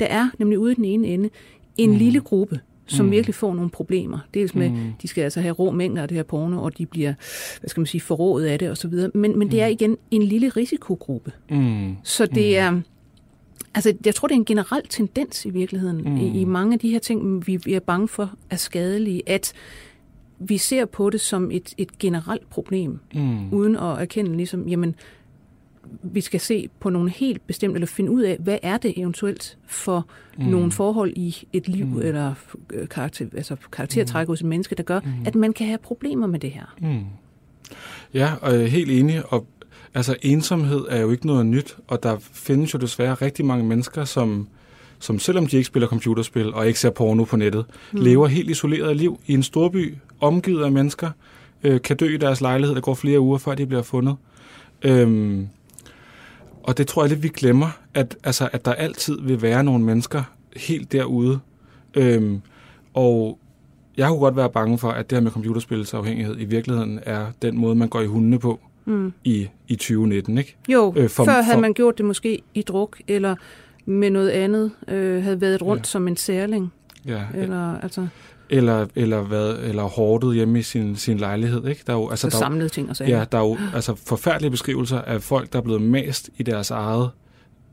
der er nemlig ude i den ene ende en mm. lille gruppe, som mm. virkelig får nogle problemer. Dels med, mm. de skal altså have rå mængder af det her porno, og de bliver, hvad skal man sige, forrådet af det osv. Men, men det er mm. igen en lille risikogruppe. Mm. Så det mm. er, altså jeg tror, det er en generel tendens i virkeligheden, mm. i, i mange af de her ting, vi, vi er bange for er skadelige, at vi ser på det som et, et generelt problem, mm. uden at erkende ligesom, jamen, vi skal se på nogle helt bestemte, eller finde ud af, hvad er det eventuelt for mm. nogle forhold i et liv, mm. eller øh, karakter, altså karaktertræk mm. hos et menneske, der gør, mm. at man kan have problemer med det her. Mm. Ja, og jeg er helt enig. Og, altså, ensomhed er jo ikke noget nyt, og der findes jo desværre rigtig mange mennesker, som, som selvom de ikke spiller computerspil og ikke ser porno på nettet, mm. lever helt isoleret liv i en storby, omgivet af mennesker, øh, kan dø i deres lejlighed, der går flere uger, før de bliver fundet. Øhm, og det tror jeg lidt, vi glemmer, at, altså, at der altid vil være nogle mennesker helt derude. Øhm, og jeg kunne godt være bange for, at det her med computerspilsafhængighed i virkeligheden er den måde, man går i hundene på mm. i, i 2019, ikke? Jo, øh, for, før havde for, man gjort det måske i druk, eller med noget andet, øh, havde været rundt ja. som en særling. Ja, eller, altså eller, eller, hvad, eller hårdet hjemme i sin, sin lejlighed. Ikke? Der er jo, altså, der samlede ting og sager. Ja, der er jo altså, forfærdelige beskrivelser af folk, der er blevet mast i deres eget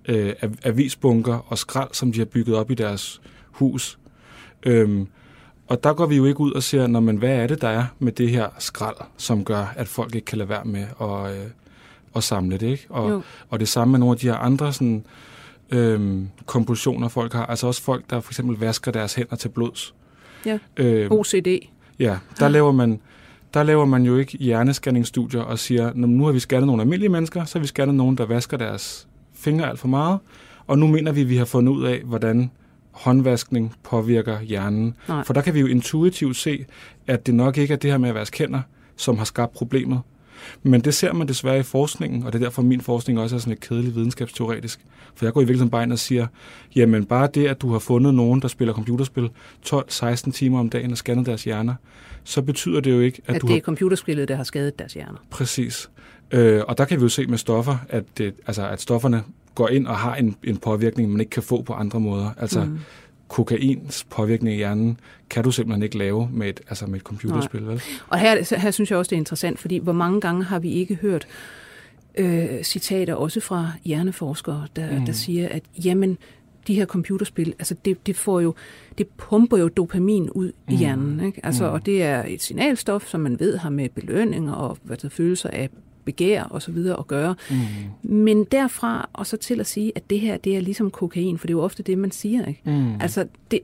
øh, avisbunker og skrald, som de har bygget op i deres hus. Øhm, og der går vi jo ikke ud og siger, når man, hvad er det, der er med det her skrald, som gør, at folk ikke kan lade være med at, øh, at samle det. Ikke? Og, og det samme med nogle af de her andre sådan, øhm, kompulsioner, folk har. Altså også folk, der for eksempel vasker deres hænder til blods. Ja. Øh, OCD. Ja, der laver man der laver man jo ikke hjernescanningsstudier og siger, nu har vi scannet nogle almindelige mennesker, så har vi scannet nogen, der vasker deres fingre alt for meget, og nu mener vi, at vi har fundet ud af, hvordan håndvaskning påvirker hjernen. Nej. For der kan vi jo intuitivt se, at det nok ikke er det her med at vaske hænder, som har skabt problemet. Men det ser man desværre i forskningen, og det er derfor, min forskning også er sådan lidt kedelig videnskabsteoretisk. For jeg går i virkeligheden bare ind og siger, jamen bare det, at du har fundet nogen, der spiller computerspil 12-16 timer om dagen og scannet deres hjerner, så betyder det jo ikke, at, at du det er har... computerspillet, der har skadet deres hjerner. Præcis. Øh, og der kan vi jo se med stoffer, at, det, altså, at stofferne går ind og har en, en påvirkning, man ikke kan få på andre måder. Altså, mm kokains påvirkning i hjernen kan du simpelthen ikke lave med et, altså med et computerspil. Vel? Og her, her synes jeg også, det er interessant, fordi hvor mange gange har vi ikke hørt øh, citater også fra hjerneforskere, der, mm. der siger, at jamen, de her computerspil, altså det, det får jo, det pumper jo dopamin ud mm. i hjernen, ikke? Altså, mm. og det er et signalstof, som man ved har med belønning og hvad der følelser af begær og så videre at gøre. Mm. Men derfra og så til at sige, at det her, det er ligesom kokain, for det er jo ofte det, man siger, ikke? Mm. Altså, det,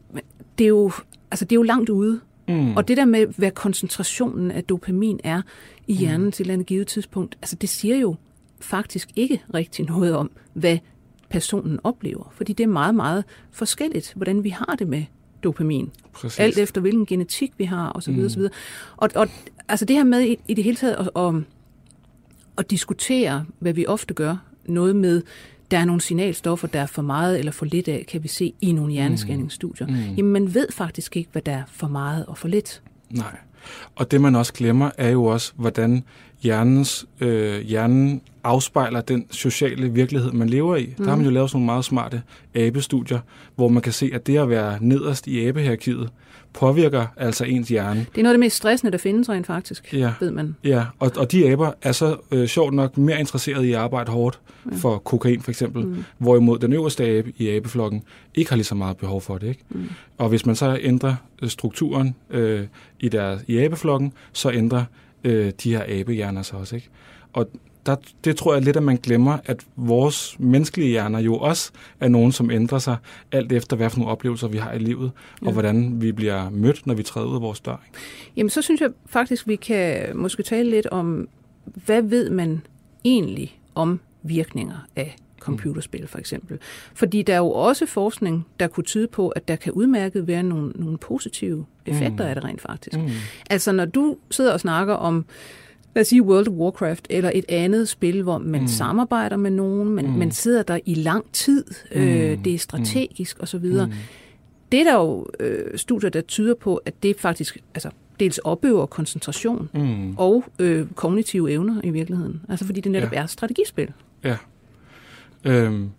det, er jo, altså, det er jo langt ude. Mm. Og det der med, hvad koncentrationen af dopamin er i mm. hjernen mm. til et eller andet givet tidspunkt, altså det siger jo faktisk ikke rigtig noget om, hvad personen oplever. Fordi det er meget, meget forskelligt, hvordan vi har det med dopamin. Præcis. Alt efter hvilken genetik vi har, osv. Mm. osv. Og, og altså det her med i, i det hele taget at, at, at diskutere, hvad vi ofte gør, noget med, der er nogle signalstoffer, der er for meget eller for lidt af, kan vi se i nogle hjernescanningsstudier. Mm. Mm. Jamen man ved faktisk ikke, hvad der er for meget og for lidt. Nej. Og det man også glemmer, er jo også, hvordan hjernens, øh, hjernen afspejler den sociale virkelighed, man lever i. Mm. Der har man jo lavet sådan nogle meget smarte abestudier, hvor man kan se, at det at være nederst i abehierarkiet påvirker altså ens hjerne. Det er noget af det mest stressende, der findes rent faktisk, ja. ved man. Ja, og, og de aber er så øh, sjovt nok mere interesserede i at arbejde hårdt ja. for kokain for eksempel, mm. hvorimod den øverste abe i abeflokken ikke har lige så meget behov for det. Ikke? Mm. Og hvis man så ændrer øh, strukturen øh, i, der, i abeflokken, så ændrer øh, de her abehjerner sig også. Ikke? Og der, det tror jeg lidt, at man glemmer, at vores menneskelige hjerner jo også er nogen, som ændrer sig alt efter, hvad for nogle oplevelser vi har i livet, ja. og hvordan vi bliver mødt, når vi træder ud af vores dør. Jamen, så synes jeg faktisk, vi kan måske tale lidt om, hvad ved man egentlig om virkninger af computerspil for eksempel. Fordi der er jo også forskning, der kunne tyde på, at der kan udmærket være nogle, nogle positive effekter mm. af det rent faktisk. Mm. Altså når du sidder og snakker om lad os sige World of Warcraft, eller et andet spil, hvor man mm. samarbejder med nogen, man, mm. man sidder der i lang tid, mm. øh, det er strategisk mm. osv. Mm. Det er der jo øh, studier, der tyder på, at det faktisk altså, dels opøver koncentration mm. og øh, kognitive evner i virkeligheden. Altså fordi det netop ja. er strategispil. Ja. Øhm,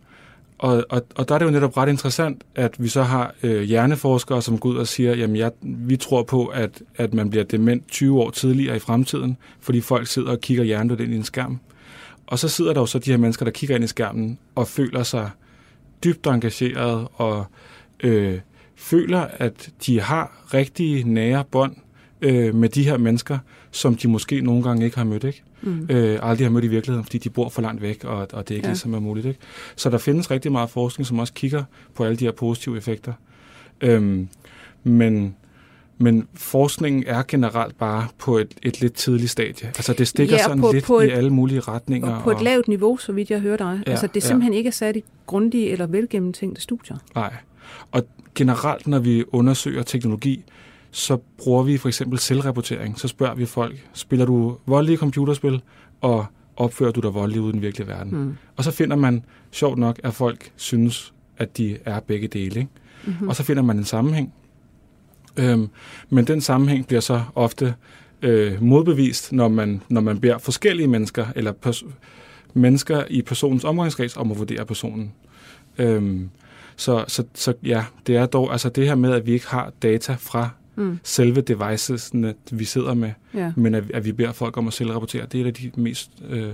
og, og, og der er det jo netop ret interessant, at vi så har øh, hjerneforskere, som går ud og siger, jamen jeg, vi tror på, at, at man bliver dement 20 år tidligere i fremtiden, fordi folk sidder og kigger hjernedødt ind i en skærm. Og så sidder der jo så de her mennesker, der kigger ind i skærmen og føler sig dybt engageret og øh, føler, at de har rigtige nære bånd øh, med de her mennesker, som de måske nogle gange ikke har mødt. Ikke? Mm. øh, aldrig har mødt i virkeligheden, fordi de bor for langt væk, og, og det er ikke ja. ligesom er muligt. Ikke? Så der findes rigtig meget forskning, som også kigger på alle de her positive effekter. Øhm, men, men forskningen er generelt bare på et, et lidt tidligt stadie. Altså det stikker Ja, sådan på- lidt på i et- alle mulige retninger. Og på et lavt niveau, så vidt jeg hører dig. Ja, altså, det er ja. simpelthen ikke er sat i grundige eller velgennemtænkte studier. Nej. Og generelt, når vi undersøger teknologi, så bruger vi for eksempel selvrapportering. Så spørger vi folk, spiller du voldelige computerspil, og opfører du dig voldeligt ude i den virkelige verden? Mm. Og så finder man, sjovt nok, at folk synes, at de er begge dele. Ikke? Mm-hmm. Og så finder man en sammenhæng. Øhm, men den sammenhæng bliver så ofte øh, modbevist, når man, når man beder forskellige mennesker, eller pers- mennesker i personens omgangskreds, om at vurdere personen. Øhm, så, så, så ja, det er dog altså det her med, at vi ikke har data fra Mm. selve devicesene, vi sidder med, Ja. men at, at vi beder folk om at selvrapportere, det er et af de mest øh,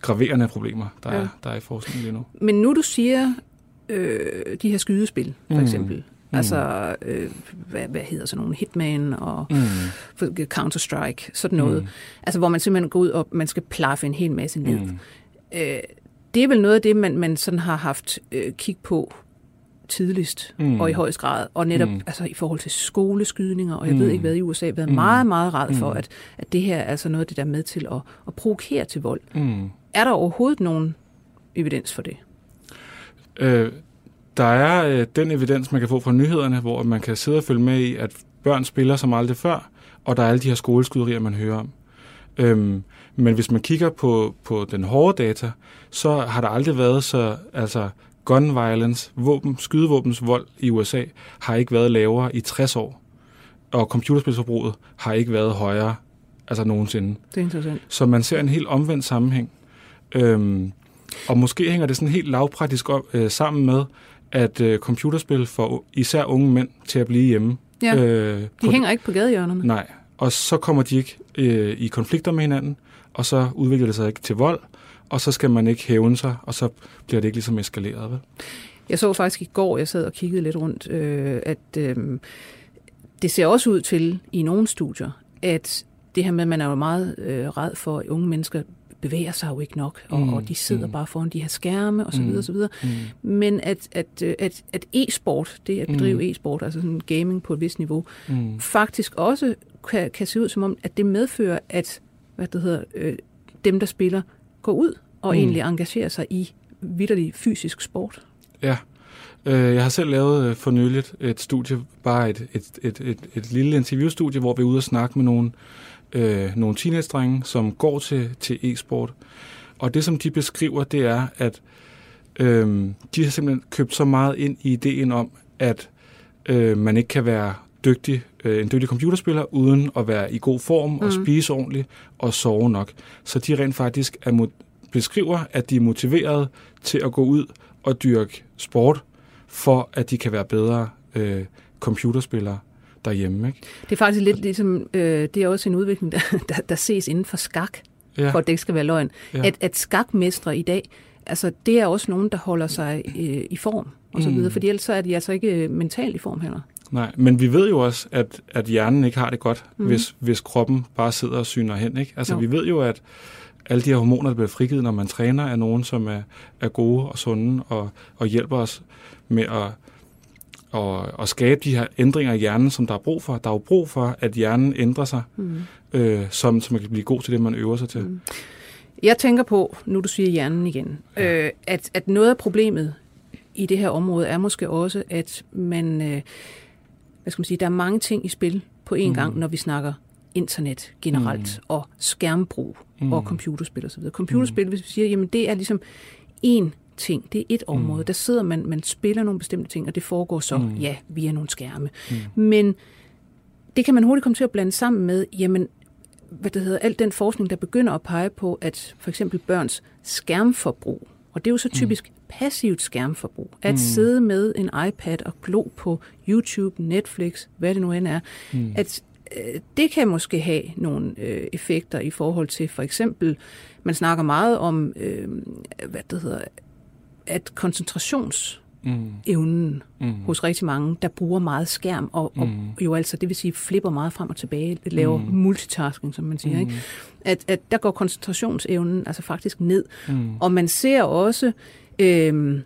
graverende problemer, der, Ja. er, der er i forskningen lige nu. Men nu du siger øh, de her skydespil, for Mm. eksempel. Mm. Altså, øh, hvad, hvad hedder sådan nogle? Hitman og Mm. Counter-Strike, sådan noget. Mm. Altså, hvor man simpelthen går ud og man skal plaffe en hel masse ned. Mm. Øh, det er vel noget af det, man, man sådan har haft øh, kig på tidligst Mm. mm. og i højst grad. Og netop Mm. altså, i forhold til skoleskydninger, og jeg Mm. ved ikke hvad i USA, været Mm. meget, meget ræd for, Mm. at, at det her er altså noget af det, der er med til at, at provokere til vold. Mm. Er der overhovedet nogen evidens for det? Øh, der er øh, den evidens, man kan få fra nyhederne, hvor man kan sidde og følge med i, at børn spiller som aldrig før, og der er alle de her skoleskyderier, man hører om. Øhm, men hvis man kigger på, på den hårde data, så har der aldrig været så, altså gun violence, våben, skydevåbens vold i USA, har ikke været lavere i 60 år. Og computerspilsforbruget har ikke været højere, altså nogensinde. Det er interessant. Så man ser en helt omvendt sammenhæng. Øhm, og måske hænger det sådan helt lavpraktisk op, øh, sammen med, at øh, computerspil får især unge mænd til at blive hjemme. Ja, øh, de hænger ikke på gadehjørnerne. Nej, og så kommer de ikke øh, i konflikter med hinanden, og så udvikler det sig ikke til vold, og så skal man ikke hævne sig, og så bliver det ikke ligesom eskaleret. Vel? Jeg så faktisk i går, jeg sad og kiggede lidt rundt, øh, at øh, det ser også ud til i nogle studier, at det her med, at man er jo meget øh, red for, at unge mennesker bevæger sig jo ikke nok, og, Mm, mm, og de sidder mm. mm. bare foran de her skærme osv. Mm, Mm. osv. Mm. Men at, at, øh, at, at e-sport, det at bedrive Mm. mm. e-sport, altså sådan gaming på et vist niveau, Mm. faktisk også kan, kan se ud som om, at det medfører, at hvad det hedder, øh, dem, der spiller, går ud og Mm. egentlig engagerer sig i vidderlig fysisk sport. Ja. Øh, Jeg har selv lavet øh, for nyligt et studie, bare et, et, et, et, et lille interviewstudie, hvor vi er ude og snakke med nogle, øh, nogle teenage-drenge, som går til, til e-sport. Og det, som de beskriver, det er, at øh, de har simpelthen købt så meget ind i ideen om, at øh, man ikke kan være dygtig, øh, en dygtig computerspiller, uden at være i god form og Mm. spise ordentligt og sove nok. Så de rent faktisk er beskriver, at de er motiveret til at gå ud og dyrke sport, for at de kan være bedre øh, computerspillere derhjemme. Ikke? Det er faktisk lidt ligesom, øh, det er også en udvikling, der, [LAUGHS] der, der ses inden for skak, Ja, for at det ikke skal være løgn. Ja. At, at skakmestre i dag, altså det er også nogen, der holder sig øh, i form og så Mm. videre, fordi ellers så er de altså ikke øh, mentalt i form heller. Nej, men vi ved jo også, at, at hjernen ikke har det godt, mm. Hvis, hvis kroppen bare sidder og syner hen. Ikke? Altså, Jo. vi ved jo, at alle de her hormoner, der bliver frigivet, når man træner, er nogen, som er, er gode og sunde og, og hjælper os med at, at, at skabe de her ændringer i hjernen, som der er brug for. Der er jo brug for, at hjernen ændrer sig, Mm. øh, som, så man kan blive god til det, man øver sig til. Mm. Jeg tænker på, nu du siger hjernen igen, Ja. øh, at, at noget af problemet i det her område er måske også, at man, øh, hvad skal man sige, der er mange ting i spil på én Mm. gang, når vi snakker internet generelt, Mm. og skærmbrug Mm. og computerspil osv. Computerspil, hvis vi siger, jamen det er ligesom én ting, det er et område, der sidder man, man spiller nogle bestemte ting, og det foregår så, Mm. ja, via nogle skærme. Mm. Men det kan man hurtigt komme til at blande sammen med, jamen, hvad det hedder, al den forskning, der begynder at pege på, at for eksempel børns skærmforbrug, og det er jo så typisk mm. Passivt skærmforbrug, at Mm. sidde med en iPad og glo på YouTube, Netflix, hvad det nu end er, Mm. at øh, det kan måske have nogle øh, effekter i forhold til for eksempel, man snakker meget om, øh, hvad det hedder, at koncentrationsevnen Mm. Mm. hos rigtig mange, der bruger meget skærm, og, og Mm. jo altså, det vil sige, flipper meget frem og tilbage, laver mm. multitasking, som man siger, Mm. ikke? At, at der går koncentrationsevnen altså faktisk ned. Mm. Og man ser også øh,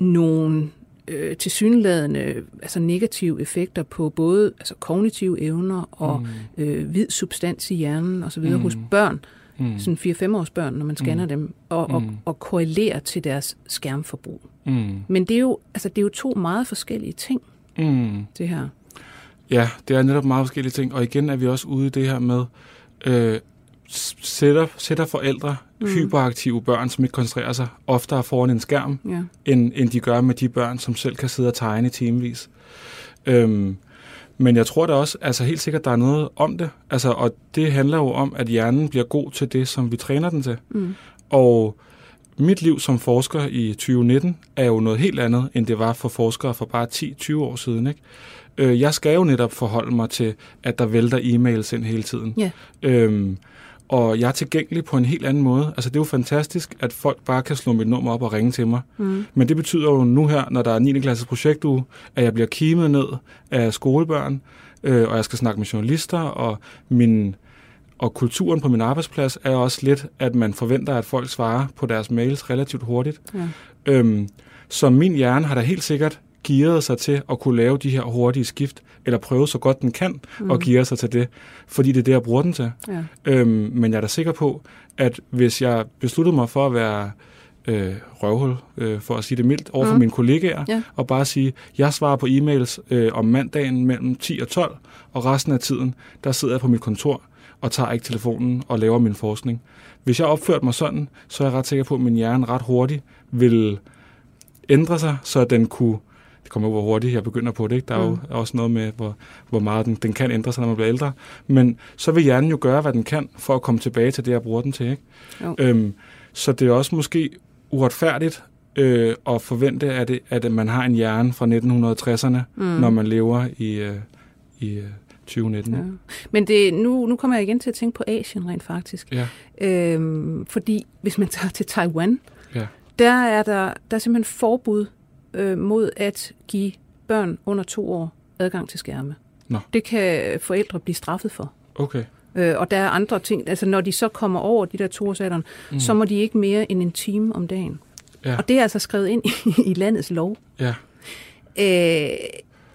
nogle øh, tilsyneladende altså negative effekter på både altså kognitive evner og mm. øh, hvid substans i hjernen osv. Mm. hos børn, mm. sådan 4-5 års børn, når man scanner mm. dem, og, og, mm. og korrelerer til deres skærmforbrug. Mm. Men det er, jo, altså, det er jo to meget forskellige ting, mm. det her. Ja, det er netop meget forskellige ting, og igen er vi også ude i det her med, øh, sætter, sætter forældre mm. hyperaktive børn, som ikke koncentrerer sig, oftere foran en skærm, ja. end, end de gør med de børn, som selv kan sidde og tegne i timevis. Øhm, men jeg tror da også, altså helt sikkert, der er noget om det. Altså, og det handler jo om, at hjernen bliver god til det, som vi træner den til. Mm. Og mit liv som forsker i 2019 er jo noget helt andet, end det var for forskere for bare 10-20 år siden. Ikke? Øh, jeg skal jo netop forholde mig til, at der vælter e-mails ind hele tiden. Yeah. Øhm, og jeg er tilgængelig på en helt anden måde. Altså det er jo fantastisk, at folk bare kan slå mit nummer op og ringe til mig. Mm. Men det betyder jo nu her, når der er 9. klasses projektuge, at jeg bliver kimet ned af skolebørn, øh, og jeg skal snakke med journalister, og min og kulturen på min arbejdsplads er også lidt, at man forventer, at folk svarer på deres mails relativt hurtigt. Ja. Øhm, så min hjerne har da helt sikkert gearet sig til at kunne lave de her hurtige skift, eller prøve så godt den kan mm. at geare sig til det, fordi det er det, jeg bruger den til. Ja. Øhm, men jeg er da sikker på, at hvis jeg besluttede mig for at være øh, røvhul, øh, for at sige det mildt, over for mm. mine kollegaer, ja. og bare sige, jeg svarer på e-mails øh, om mandagen mellem 10 og 12, og resten af tiden, der sidder jeg på mit kontor og tager ikke telefonen og laver min forskning. Hvis jeg opførte mig sådan, så er jeg ret sikker på, at min hjerne ret hurtigt vil ændre sig, så den kunne det kommer hvor hurtigt jeg begynder på det. Ikke? Der er mm. jo også noget med, hvor, hvor meget den, den kan ændre sig, når man bliver ældre. Men så vil hjernen jo gøre, hvad den kan, for at komme tilbage til det, jeg bruger den til. Ikke? Øhm, så det er også måske uretfærdigt øh, at forvente, at, det, at man har en hjerne fra 1960'erne, mm. når man lever i, øh, i 2019. Øh, ja. Men det, nu, nu kommer jeg igen til at tænke på Asien rent faktisk. Ja. Øhm, fordi hvis man tager til Taiwan, ja. der, er der, der er simpelthen forbud øh, mod at give børn under to år adgang til skærme. Nå. Det kan forældre blive straffet for. Okay. Øh, og der er andre ting, altså når de så kommer over de der toårsalderen, mm. så må de ikke mere end en time om dagen. Ja. Og det er altså skrevet ind i, [LAUGHS] i landets lov. Ja. Øh,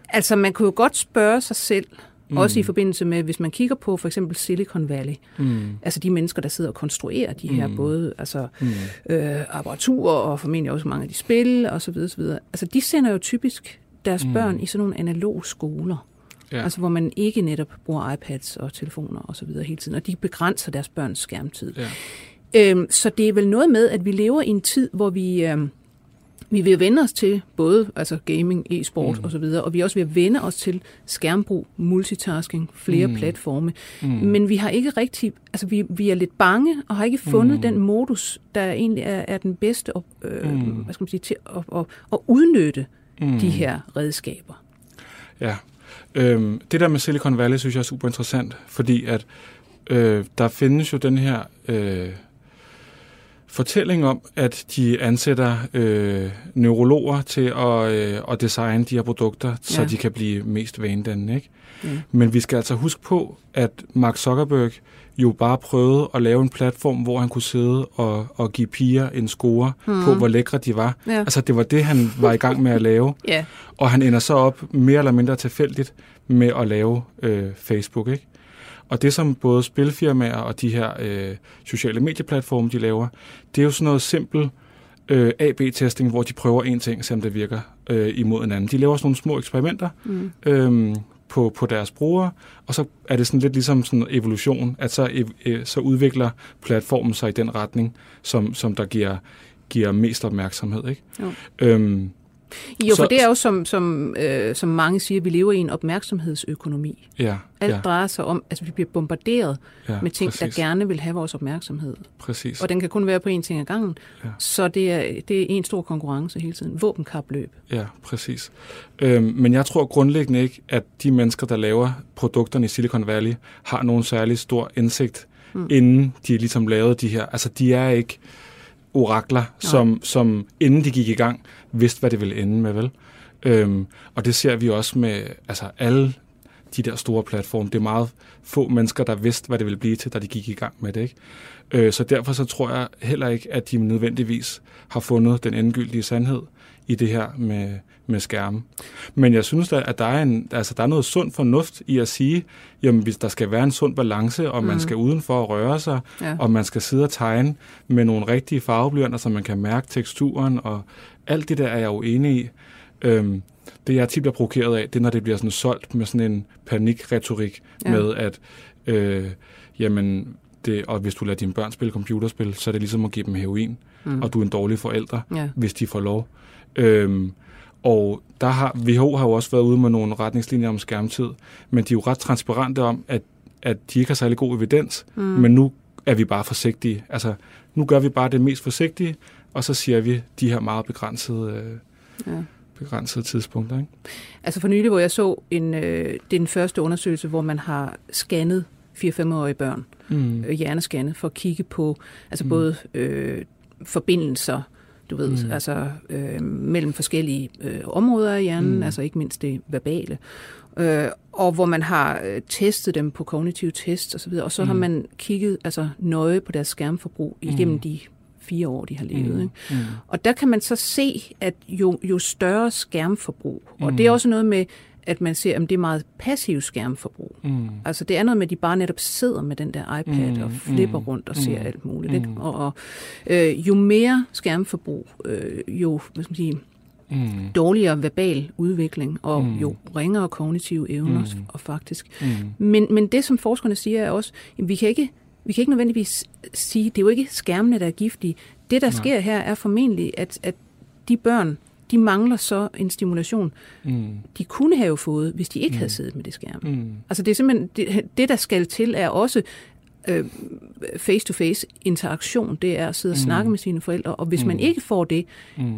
altså man kunne jo godt spørge sig selv, Mm. Også i forbindelse med, hvis man kigger på for eksempel Silicon Valley, mm. altså de mennesker, der sidder og konstruerer de her mm. både altså, mm. øh, apparaturer og formentlig også mange af de spil osv. osv. Altså de sender jo typisk deres mm. børn i sådan nogle analog skoler. Ja. Altså hvor man ikke netop bruger iPads og telefoner og så videre hele tiden, og de begrænser deres børns skærmtid. Ja. Øhm, så det er vel noget med, at vi lever i en tid, hvor vi... Øhm, vi vil vende os til både altså gaming, e-sport mm. osv., og vi er også ved at vende os til skærmbrug, multitasking, flere mm. platforme. Mm. Men vi har ikke rigtig, altså vi, vi er lidt bange og har ikke fundet mm. den modus, der egentlig er, er den bedste op, øh, mm. hvad skal man sige, til at, at, at udnytte mm. de her redskaber. Ja, øhm, det der med Silicon Valley synes jeg er super interessant, fordi at øh, der findes jo den her... Øh, fortælling om, at de ansætter øh, neurologer til at, øh, at designe de her produkter, ja. så de kan blive mest vanedannende. Ikke? Ja. Men vi skal altså huske på, at Mark Zuckerberg jo bare prøvede at lave en platform, hvor han kunne sidde og, og give piger en score hmm. på, hvor lækre de var. Ja. Altså det var det, han var i gang med at lave. [LAUGHS] ja. Og han ender så op mere eller mindre tilfældigt med at lave øh, Facebook. Ikke? Og det, som både spilfirmaer og de her øh, sociale medieplatforme, de laver, det er jo sådan noget simpelt øh, AB-testing, hvor de prøver en ting, selvom det virker øh, imod en anden. De laver sådan nogle små eksperimenter mm. øh, på, på deres brugere, og så er det sådan lidt ligesom sådan evolution, at så, øh, så udvikler platformen sig i den retning, som, som der giver, giver mest opmærksomhed. Ikke? Jo. Øhm, jo, så, for det er jo, som, som, øh, som mange siger, vi lever i en opmærksomhedsøkonomi. Ja, Alt ja. drejer sig om, at altså, vi bliver bombarderet ja, med ting, præcis. der gerne vil have vores opmærksomhed. Præcis. Og den kan kun være på én ting ad gangen. Ja. Så det er, det er en stor konkurrence hele tiden. Våbenkapløb. Ja, præcis. Øhm, men jeg tror grundlæggende ikke, at de mennesker, der laver produkterne i Silicon Valley, har nogen særlig stor indsigt, mm. inden de ligesom lavede de her. Altså, de er ikke orakler, som, som inden de gik i gang, vidste, hvad det ville ende med, vel? Øhm, og det ser vi også med altså alle de der store platforme. Det er meget få mennesker, der vidste, hvad det ville blive til, da de gik i gang med det. Ikke? Øh, så derfor så tror jeg heller ikke, at de nødvendigvis har fundet den endegyldige sandhed i det her med, med skærme. Men jeg synes da, at der er, en, altså, der er noget sund fornuft i at sige, jamen hvis der skal være en sund balance, og man mm. skal udenfor røre sig, ja. og man skal sidde og tegne med nogle rigtige farveblyanter, så man kan mærke teksturen, og alt det der er jeg jo enig i. Øhm, det jeg tit bliver provokeret af, det er, når det bliver sådan solgt med sådan en panikretorik ja. med, at øh, jamen, det, og hvis du lader dine børn spille computerspil, så er det ligesom at give dem heroin, mm. og du er en dårlig forælder, ja. hvis de får lov. Øhm, og der har, WHO har jo også været ude med nogle retningslinjer om skærmtid, men de er jo ret transparente om, at, at de ikke har særlig god evidens, mm. men nu er vi bare forsigtige. Altså, nu gør vi bare det mest forsigtige, og så siger vi de her meget begrænsede, øh, ja. begrænsede tidspunkter. Ikke? Altså for nylig, hvor jeg så en, øh, det er den første undersøgelse, hvor man har scannet 4-5-årige børn, mm. øh, hjernescannet, for at kigge på altså mm. både øh, forbindelser, du ved, mm. altså øh, mellem forskellige øh, områder af hjernen, mm. altså ikke mindst det verbale, øh, og hvor man har øh, testet dem på kognitive tests osv., og så mm. har man kigget altså nøje på deres skærmforbrug igennem mm. de fire år, de har levet. Mm. Ikke? Mm. Og der kan man så se, at jo, jo større skærmforbrug, mm. og det er også noget med, at man ser, at det er meget passiv skærmforbrug. Mm. Altså det er noget med, at de bare netop sidder med den der iPad mm. og flipper mm. rundt og ser mm. alt muligt. Ikke? Mm. Og, og øh, jo mere skærmforbrug, øh, jo hvad skal man sige, mm. dårligere verbal udvikling og mm. jo ringere kognitive evner mm. og faktisk. Mm. Men, men det, som forskerne siger, er også, at vi kan ikke vi kan ikke nødvendigvis sige, det er jo ikke skærmene, der er giftige. Det, der Nej. sker her, er formentlig, at, at de børn, de mangler så en stimulation, mm. de kunne have fået, hvis de ikke mm. havde siddet med det skærm. Mm. Altså det er simpelthen, det, det der skal til, er også øh, face-to-face interaktion, det er at sidde og mm. snakke med sine forældre, og hvis mm. man ikke får det, mm.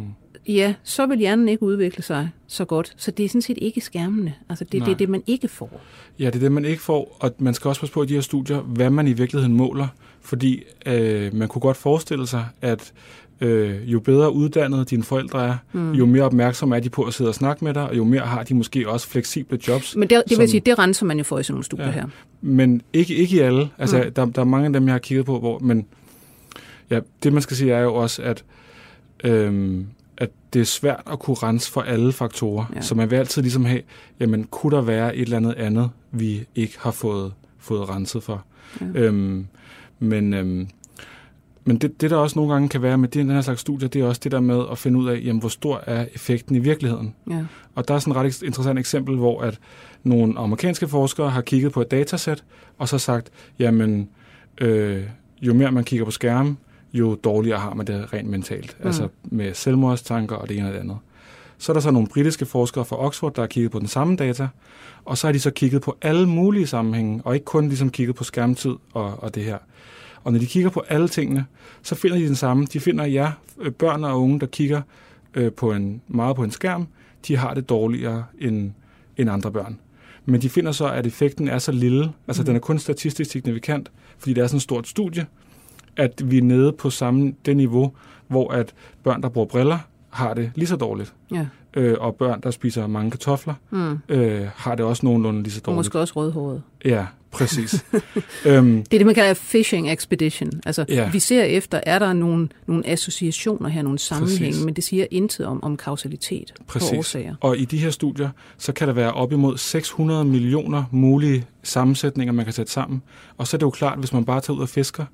ja, så vil hjernen ikke udvikle sig så godt. Så det er sådan set ikke skærmene. Altså det, det er det, man ikke får. Ja, det er det, man ikke får, og man skal også passe på i de her studier, hvad man i virkeligheden måler, fordi øh, man kunne godt forestille sig, at øh, jo bedre uddannet dine forældre er, mm. jo mere opmærksom er de på at sidde og snakke med dig, og jo mere har de måske også fleksible jobs. Men det, det som, vil sige, det renser man jo for i sådan nogle studier ja, her. Men ikke, ikke i alle. Altså, mm. der, der er mange af dem, jeg har kigget på, hvor... Men ja, det man skal sige er jo også, at, øhm, at det er svært at kunne rense for alle faktorer. Ja. Så man vil altid ligesom have, jamen, kunne der være et eller andet andet, vi ikke har fået, fået renset for? Ja. Øhm, men... Øhm, men det, det, der også nogle gange kan være med den her slags studier, det er også det der med at finde ud af, jamen, hvor stor er effekten i virkeligheden. Ja. Og der er sådan et ret interessant eksempel, hvor at nogle amerikanske forskere har kigget på et datasæt, og så sagt, jamen, øh, jo mere man kigger på skærmen, jo dårligere har man det rent mentalt. Mm. Altså med selvmordstanker og det ene og det andet. Så er der så nogle britiske forskere fra Oxford, der har kigget på den samme data, og så har de så kigget på alle mulige sammenhænge, og ikke kun ligesom kigget på skærmtid og, og det her. Og når de kigger på alle tingene, så finder de den samme. De finder, ja, øh, børn og unge, der kigger øh, på en, meget på en skærm, de har det dårligere end, end andre børn. Men de finder så, at effekten er så lille, altså mm. den er kun statistisk signifikant, fordi det er sådan et stort studie, at vi er nede på samme det niveau, hvor at børn, der bruger briller, har det lige så dårligt. Ja. Øh, og børn, der spiser mange kartofler, mm. øh, har det også nogenlunde lige så dårligt. Og måske også rødhåret. Ja, præcis. [LAUGHS] øhm, det er det, man kalder fishing expedition. Altså, ja. vi ser efter, er der nogle, nogle associationer her, nogle sammenhænge, men det siger intet om, om kausalitet præcis. på årsager. Og i de her studier, så kan der være op imod 600 millioner mulige sammensætninger, man kan sætte sammen. Og så er det jo klart, hvis man bare tager ud og fisker,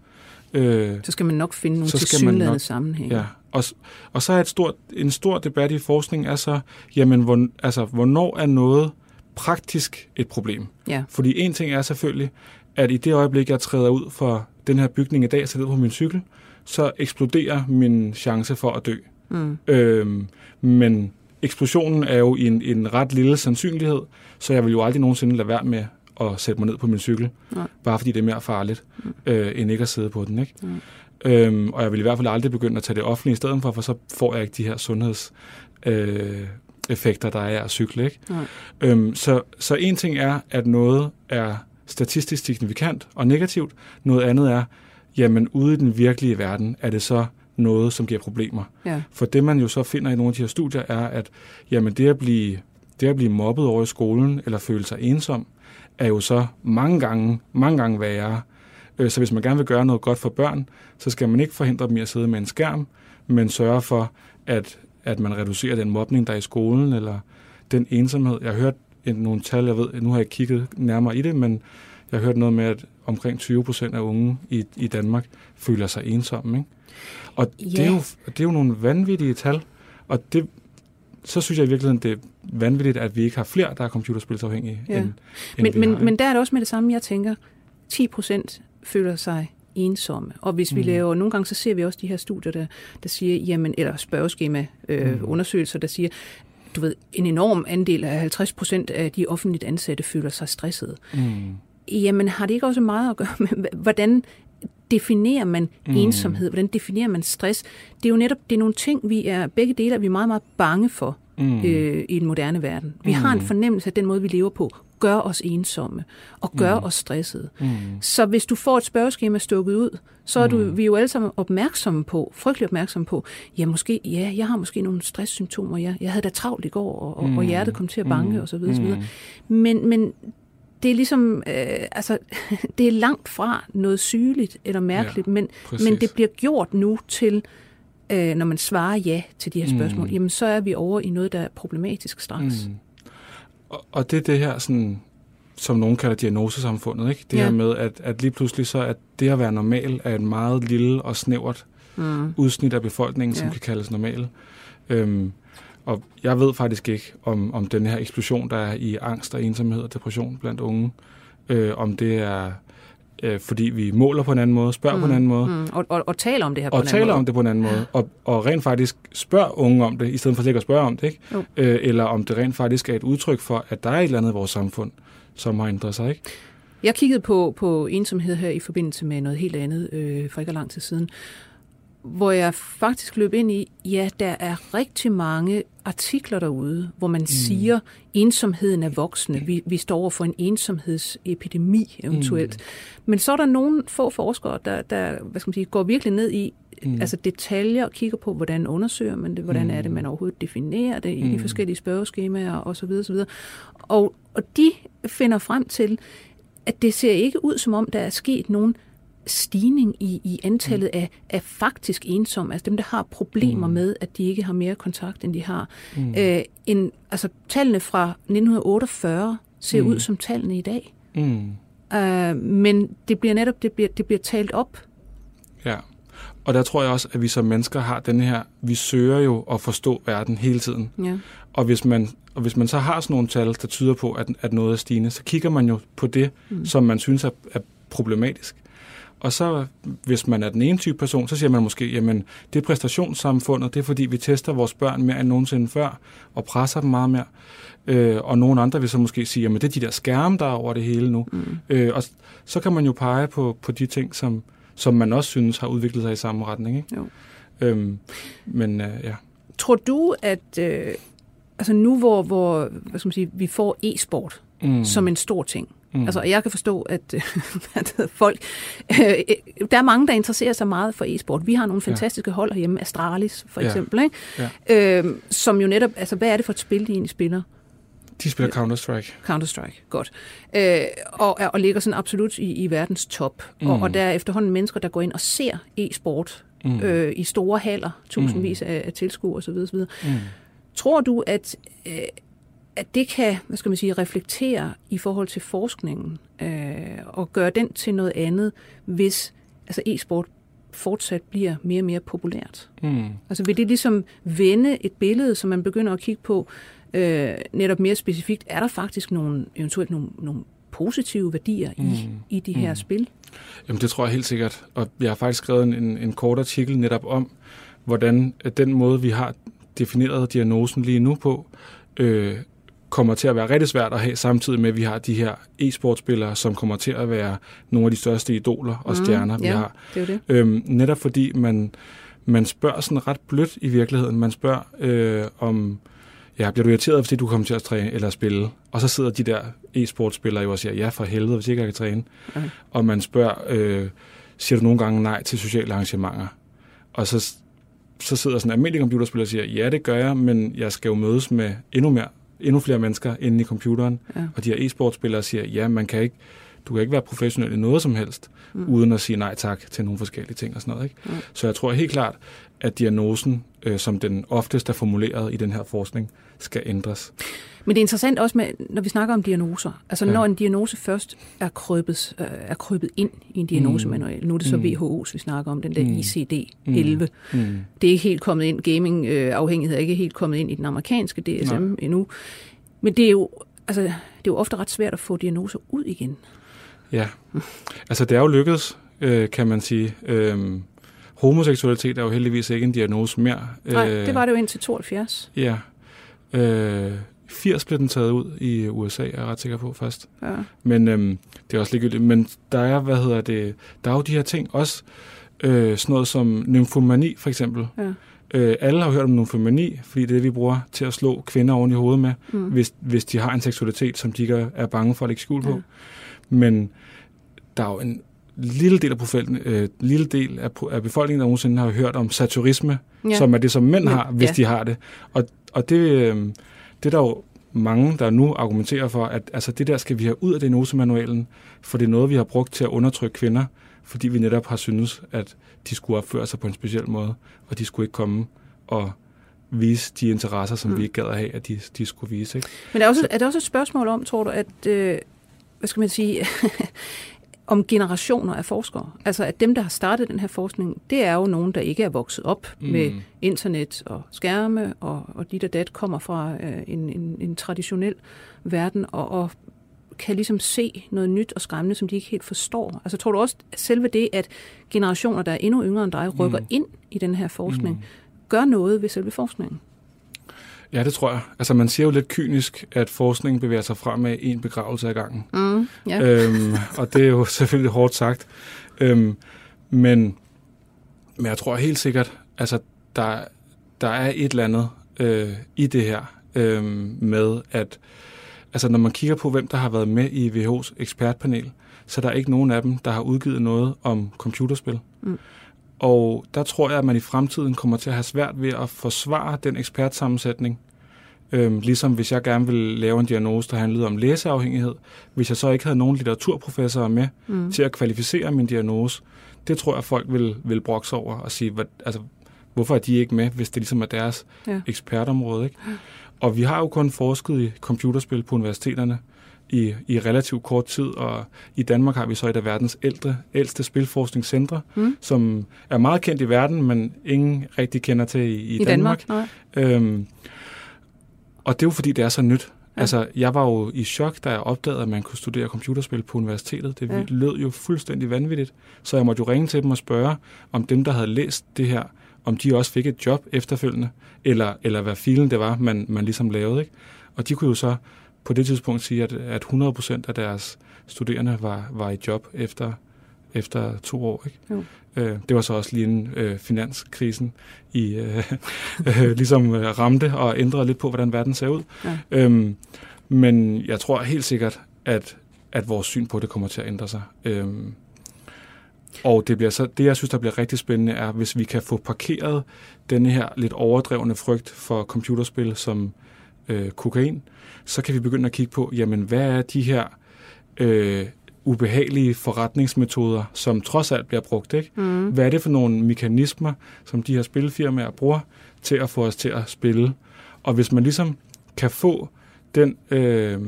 Øh, så skal man nok finde nogle tilsyneladende sammenhænge. Ja, og, og så er et stort, en stor debat i forskning er så, jamen, hvor, altså, hvornår er noget praktisk et problem? Ja. Fordi en ting er selvfølgelig, at i det øjeblik, jeg træder ud for den her bygning i dag, sætter på min cykel, så eksploderer min chance for at dø. Mm. Øhm, men eksplosionen er jo en, en ret lille sandsynlighed, så jeg vil jo aldrig nogensinde lade være med at sætte mig ned på min cykel, Nej. bare fordi det er mere farligt, mm. øh, end ikke at sidde på den. Ikke? Mm. Øhm, og jeg vil i hvert fald aldrig begynde at tage det offentlige i stedet for, for så får jeg ikke de her sundheds... Øh, effekter, der er at cykle. Ikke? Øhm, så, så en ting er, at noget er statistisk signifikant og negativt. Noget andet er, jamen ude i den virkelige verden, er det så noget, som giver problemer. Ja. For det, man jo så finder i nogle af de her studier, er, at jamen, det, at blive, det at blive mobbet over i skolen, eller føle sig ensom, er jo så mange gange, mange gange værre. Øh, så hvis man gerne vil gøre noget godt for børn, så skal man ikke forhindre dem i at sidde med en skærm, men sørge for, at, at man reducerer den mobning, der er i skolen, eller den ensomhed. Jeg har hørt nogle tal, jeg ved, nu har jeg kigget nærmere i det, men jeg har hørt noget med, at omkring 20 procent af unge i, i Danmark føler sig ensomme. Ikke? Og ja. det, er jo, det er jo nogle vanvittige tal, og det, så synes jeg i virkeligheden, det er vanvittigt, at vi ikke har flere, der er computerspilsafhængige. Ja. End, end men, vi men, har, men der er det også med det samme, jeg tænker. 10 procent føler sig ensomme. Og hvis vi mm. laver, nogle gange så ser vi også de her studier, der, der siger, jamen, eller spørgeskema øh, mm. undersøgelser, der siger, du ved, en enorm andel af 50 procent af de offentligt ansatte føler sig stressede. Mm. Jamen, har det ikke også meget at gøre med, hvordan definerer man mm. ensomhed? Hvordan definerer man stress? Det er jo netop det er nogle ting, vi er, begge dele er vi meget, meget bange for mm. øh, i den moderne verden. Vi mm. har en fornemmelse af, den måde, vi lever på, gør os ensomme og gør mm. os stressede. Mm. Så hvis du får et spørgeskema stukket ud, så er du, mm. vi er jo alle sammen opmærksomme på, frygtelig opmærksomme på, ja, måske, ja, jeg har måske nogle stresssymptomer, ja, jeg havde da travlt i går, og, mm. og hjertet kom til at banke, mm. og så videre, så videre. Mm. Men, men det er ligesom, øh, altså, [LAUGHS] det er langt fra noget sygeligt eller mærkeligt, ja, men, men det bliver gjort nu til, øh, når man svarer ja til de her spørgsmål, mm. jamen så er vi over i noget, der er problematisk straks. Mm. Og, og det er det her, sådan, som nogen kalder diagnosesamfundet, ikke? det ja. her med, at, at lige pludselig så at det at være normal er et meget lille og snævert mm. udsnit af befolkningen, ja. som kan kaldes normal. Øhm, og jeg ved faktisk ikke, om, om den her eksplosion, der er i angst og ensomhed og depression blandt unge, øh, om det er øh, fordi vi måler på en anden måde, spørger mm, på en anden måde. Mm, og, og, og taler om det her på en anden måde. Og taler om det på en anden måde. Og, og rent faktisk spørger unge om det, i stedet for at at spørge om det. Ikke? Øh, eller om det rent faktisk er et udtryk for, at der er et eller andet i vores samfund, som har ændret sig. Ikke? Jeg kiggede på, på ensomhed her i forbindelse med noget helt andet øh, for ikke lang tid siden hvor jeg faktisk løb ind i, ja, der er rigtig mange artikler derude, hvor man mm. siger, at ensomheden er voksende. Vi, vi står over for en ensomhedsepidemi eventuelt. Mm. Men så er der nogle få forskere, der, der hvad skal man sige, går virkelig ned i mm. altså detaljer og kigger på, hvordan undersøger man det, hvordan mm. er det, man overhovedet definerer det i mm. de forskellige spørgeskemaer osv. osv. Og, og de finder frem til, at det ser ikke ud, som om der er sket nogen stigning i, i antallet mm. af, af faktisk ensomme, altså dem, der har problemer mm. med, at de ikke har mere kontakt, end de har. Mm. Øh, en, altså tallene fra 1948 ser mm. ud som tallene i dag. Mm. Øh, men det bliver netop, det bliver, det bliver talt op. Ja, og der tror jeg også, at vi som mennesker har den her, vi søger jo at forstå verden hele tiden. Ja. Og hvis man og hvis man så har sådan nogle tal, der tyder på, at, at noget er stigende, så kigger man jo på det, mm. som man synes er, er problematisk. Og så, hvis man er den ene type person, så siger man måske, jamen, det er præstationssamfundet, det er fordi, vi tester vores børn mere end nogensinde før, og presser dem meget mere. Øh, og nogle andre vil så måske sige, jamen, det er de der skærme, der er over det hele nu. Mm. Øh, og så kan man jo pege på, på de ting, som, som man også synes har udviklet sig i samme retning. Ikke? Jo. Øhm, men øh, ja. Tror du, at øh, altså nu, hvor, hvor hvad skal man sige, vi får e-sport mm. som en stor ting, Mm. Altså, jeg kan forstå, [LAUGHS] at, folk... Øh, der er mange, der interesserer sig meget for e-sport. Vi har nogle fantastiske ja. hold herhjemme, Astralis for eksempel, ja. Ikke? Ja. Øh, som jo netop... Altså, hvad er det for et spil, de egentlig spiller? De spiller Counter-Strike. Counter-Strike, godt. Øh, og, og ligger sådan absolut i, i verdens top. Mm. Og, og der er efterhånden mennesker, der går ind og ser e-sport mm. øh, i store haller, tusindvis mm. af, af tilskuere osv. osv. Mm. Tror du, at... Øh, at det kan, hvad skal man sige, reflektere i forhold til forskningen øh, og gøre den til noget andet, hvis altså e-sport fortsat bliver mere og mere populært. Mm. Altså vil det ligesom vende et billede, som man begynder at kigge på øh, netop mere specifikt, er der faktisk nogle, eventuelt nogle, nogle positive værdier mm. i, i de her mm. spil? Jamen det tror jeg helt sikkert, og jeg har faktisk skrevet en, en kort artikel netop om, hvordan den måde, vi har defineret diagnosen lige nu på, øh, kommer til at være rigtig svært at have, samtidig med, at vi har de her e-sportspillere, som kommer til at være nogle af de største idoler og mm, stjerner, vi ja, har. Det er det. Øhm, netop fordi man, man spørger sådan ret blødt i virkeligheden. Man spørger øh, om, ja, bliver du irriteret, fordi du kommer til at træne eller spille? Og så sidder de der e-sportspillere jo og siger, ja for helvede, hvis ikke jeg kan træne. Okay. Og man spørger, øh, siger du nogle gange nej til sociale arrangementer? Og så, så sidder sådan en almindelig computerspiller og siger, ja det gør jeg, men jeg skal jo mødes med endnu mere endnu flere mennesker inde i computeren, Ja. og de her e-sportspillere siger, ja, man kan ikke, du kan ikke være professionel i noget som helst, Mm. mm. uden at sige nej tak til nogle forskellige ting og sådan noget. Ikke? Mm. Så jeg tror helt klart, at diagnosen, øh, som den oftest er formuleret i den her forskning, skal ændres. Men det er interessant også, med, når vi snakker om diagnoser. Altså Ja. når en diagnose først er krøbet, øh, er krøbet ind i en diagnosemanual. Nu er det så Mm. WHO's, vi snakker om, den der Mm. ICD-11. Mm. Det er ikke helt kommet ind, gaming-afhængighed er ikke helt kommet ind i den amerikanske DSM Nej. endnu. Men det er, jo, altså, det er jo ofte ret svært at få diagnoser ud igen. Ja, altså det er jo lykkedes, øh, kan man sige. Øhm, homoseksualitet er jo heldigvis ikke en diagnose mere. Nej, det var det jo indtil 72. Ja. Øh, 80 blev den taget ud i USA, er jeg ret sikker på først. Ja. Men øhm, det er også ligegyldigt. Men der er, hvad hedder det, der er jo de her ting også, øh, sådan noget som nymfomani for eksempel. Ja. Øh, alle har hørt om nymfomani, fordi det er det, vi bruger til at slå kvinder oven i hovedet med, Mm. hvis, hvis de har en seksualitet, som de ikke er bange for at lægge skjul på. Ja. Men der er jo en lille del af, befolkningen, øh, lille del af, af befolkningen, der nogensinde har hørt om saturisme, Ja. som er det, som mænd har, hvis ja. de har det. Og, og det, øh, det er der jo mange, der nu argumenterer for, at altså, det der skal vi have ud af diagnosemanualen, for det er noget, vi har brugt til at undertrykke kvinder, fordi vi netop har syntes, at de skulle opføre sig på en speciel måde, og de skulle ikke komme og vise de interesser, som mm. vi ikke gad at have, at de, de skulle vise. Ikke? Men er, også, er det også et spørgsmål om, tror du, at, øh, hvad skal man sige, [LAUGHS] om generationer af forskere? Altså, at dem, der har startet den her forskning, det er jo nogen, der ikke er vokset op mm. med internet og skærme, og, og dit og dat kommer fra øh, en, en, en traditionel verden, og, og kan ligesom se noget nyt og skræmmende, som de ikke helt forstår. Altså, tror du også, at selve det, at generationer, der er endnu yngre end dig, rykker Mm. ind i den her forskning, Mm. gør noget ved selve forskningen? Ja, det tror jeg. Altså, man siger jo lidt kynisk, at forskningen bevæger sig frem med en begravelse ad gangen. Mm. Ja. øhm, og det er jo [LAUGHS] selvfølgelig hårdt sagt. Øhm, men, men jeg tror helt sikkert, altså der, der er et eller andet øh, i det her øh, med, at altså, når man kigger på, hvem der har været med i WHO's ekspertpanel, så der er ikke nogen af dem, der har udgivet noget om computerspil. Mm. Og der tror jeg, at man i fremtiden kommer til at have svært ved at forsvare den ekspertsammensætning. Øhm, ligesom hvis jeg gerne ville lave en diagnose, der handlede om læseafhængighed, hvis jeg så ikke havde nogen litteraturprofessorer med Mm. til at kvalificere min diagnose, det tror jeg, folk vil, vil brokse over og sige, hvad, altså, hvorfor er de ikke med, hvis det ligesom er deres Ja. ekspertområde. Ikke? Og vi har jo kun forsket i computerspil på universiteterne i, i relativt kort tid, og i Danmark har vi så et af verdens ældre, ældste spilforskningscentre, Mm. som er meget kendt i verden, men ingen rigtig kender til i, i, I Danmark? Nej. Øhm, og det er jo fordi, det er så nyt. Ja. Altså, jeg var jo i chok, da jeg opdagede, at man kunne studere computerspil på universitetet. Det ja. lød jo fuldstændig vanvittigt. Så jeg måtte jo ringe til dem og spørge, om dem, der havde læst det her, om de også fik et job efterfølgende, eller, eller hvad filen det var, man, man ligesom lavede. Ikke? Og de kunne jo så på det tidspunkt sige, at, at 100% af deres studerende var, var i job efter, efter to år. Ikke? Jo. Øh, det var så også lige en øh, finanskrisen i øh, [LAUGHS] øh, ligesom øh, ramte og ændrede lidt på, hvordan verden ser ud. Ja. Øhm, men jeg tror helt sikkert, at, at vores syn på det kommer til at ændre sig. Øhm, og det, bliver så, det, jeg synes, der bliver rigtig spændende, er, hvis vi kan få parkeret denne her lidt overdrevne frygt for computerspil som øh, kokain, så kan vi begynde at kigge på, jamen, hvad er de her øh, ubehagelige forretningsmetoder, som trods alt bliver brugt, ikke? Mm. Hvad er det for nogle mekanismer, som de her spilfirmaer bruger til at få os til at spille? Og hvis man ligesom kan få den, øh,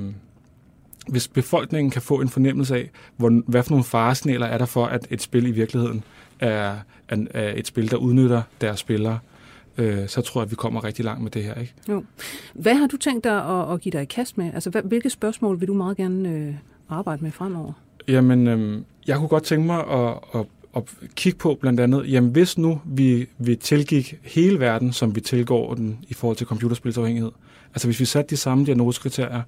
hvis befolkningen kan få en fornemmelse af, hvor, hvad for nogle faresignaler er der for, at et spil i virkeligheden er, er, er et spil, der udnytter deres spillere, øh, så tror jeg, at vi kommer rigtig langt med det her. Ikke? Hvad har du tænkt dig at, at give dig i kast med? Altså, hvad, hvilke spørgsmål vil du meget gerne øh, arbejde med fremover? Jamen, øhm, jeg kunne godt tænke mig at, at, at kigge på blandt andet, jamen hvis nu vi, vi tilgik hele verden, som vi tilgår den i forhold til computerspilsafhængighed, altså hvis vi satte de samme diagnosekriterier,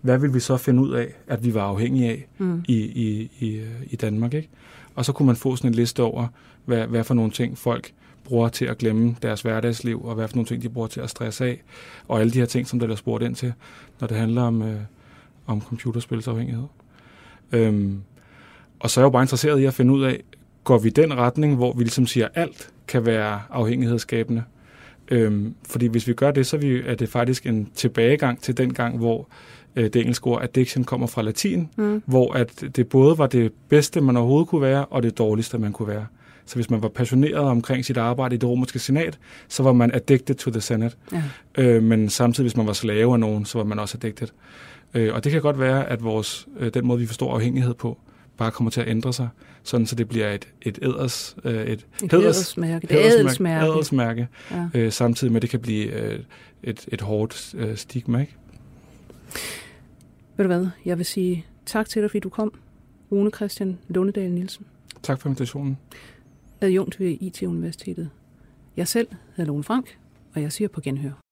hvad vil vi så finde ud af, at vi var afhængige af Mm. i, i, i, øh, i Danmark? Ikke? Og så kunne man få sådan en liste over, hvad, hvad for nogle ting folk bruger til at glemme deres hverdagsliv, og hvad for nogle ting de bruger til at stresse af, og alle de her ting, som der bliver spurgt ind til, når det handler om, øh, om computerspilsafhængighed. Øhm, og så er jeg jo bare interesseret i at finde ud af, går vi den retning, hvor vi ligesom siger, at alt kan være afhængighedsskabende, Øhm, fordi hvis vi gør det, så er, vi, er det faktisk en tilbagegang til den gang, hvor øh, det engelske ord addiction kommer fra latin, mm. hvor at det både var det bedste, man overhovedet kunne være, og det dårligste, man kunne være. Så hvis man var passioneret omkring sit arbejde i det romerske senat, så var man addicted to the senate. Ja. Øh, men samtidig, hvis man var slave af nogen, så var man også addicted. Øh, og det kan godt være, at vores, øh, den måde, vi forstår afhængighed på, bare kommer til at ændre sig, sådan så det bliver et, et æders, øh, et, et hædersmærke, et ædelsmærke, ædelsmærke ja. øh, samtidig med, at det kan blive øh, et, et hårdt øh, stigma. Ikke? Ved du hvad, jeg vil sige tak til dig, fordi du kom, Rune Christian Lundedal Nielsen. Tak for invitationen. Adjunkt ved IT-universitetet. Jeg selv hedder Lone Frank, og jeg siger på genhør.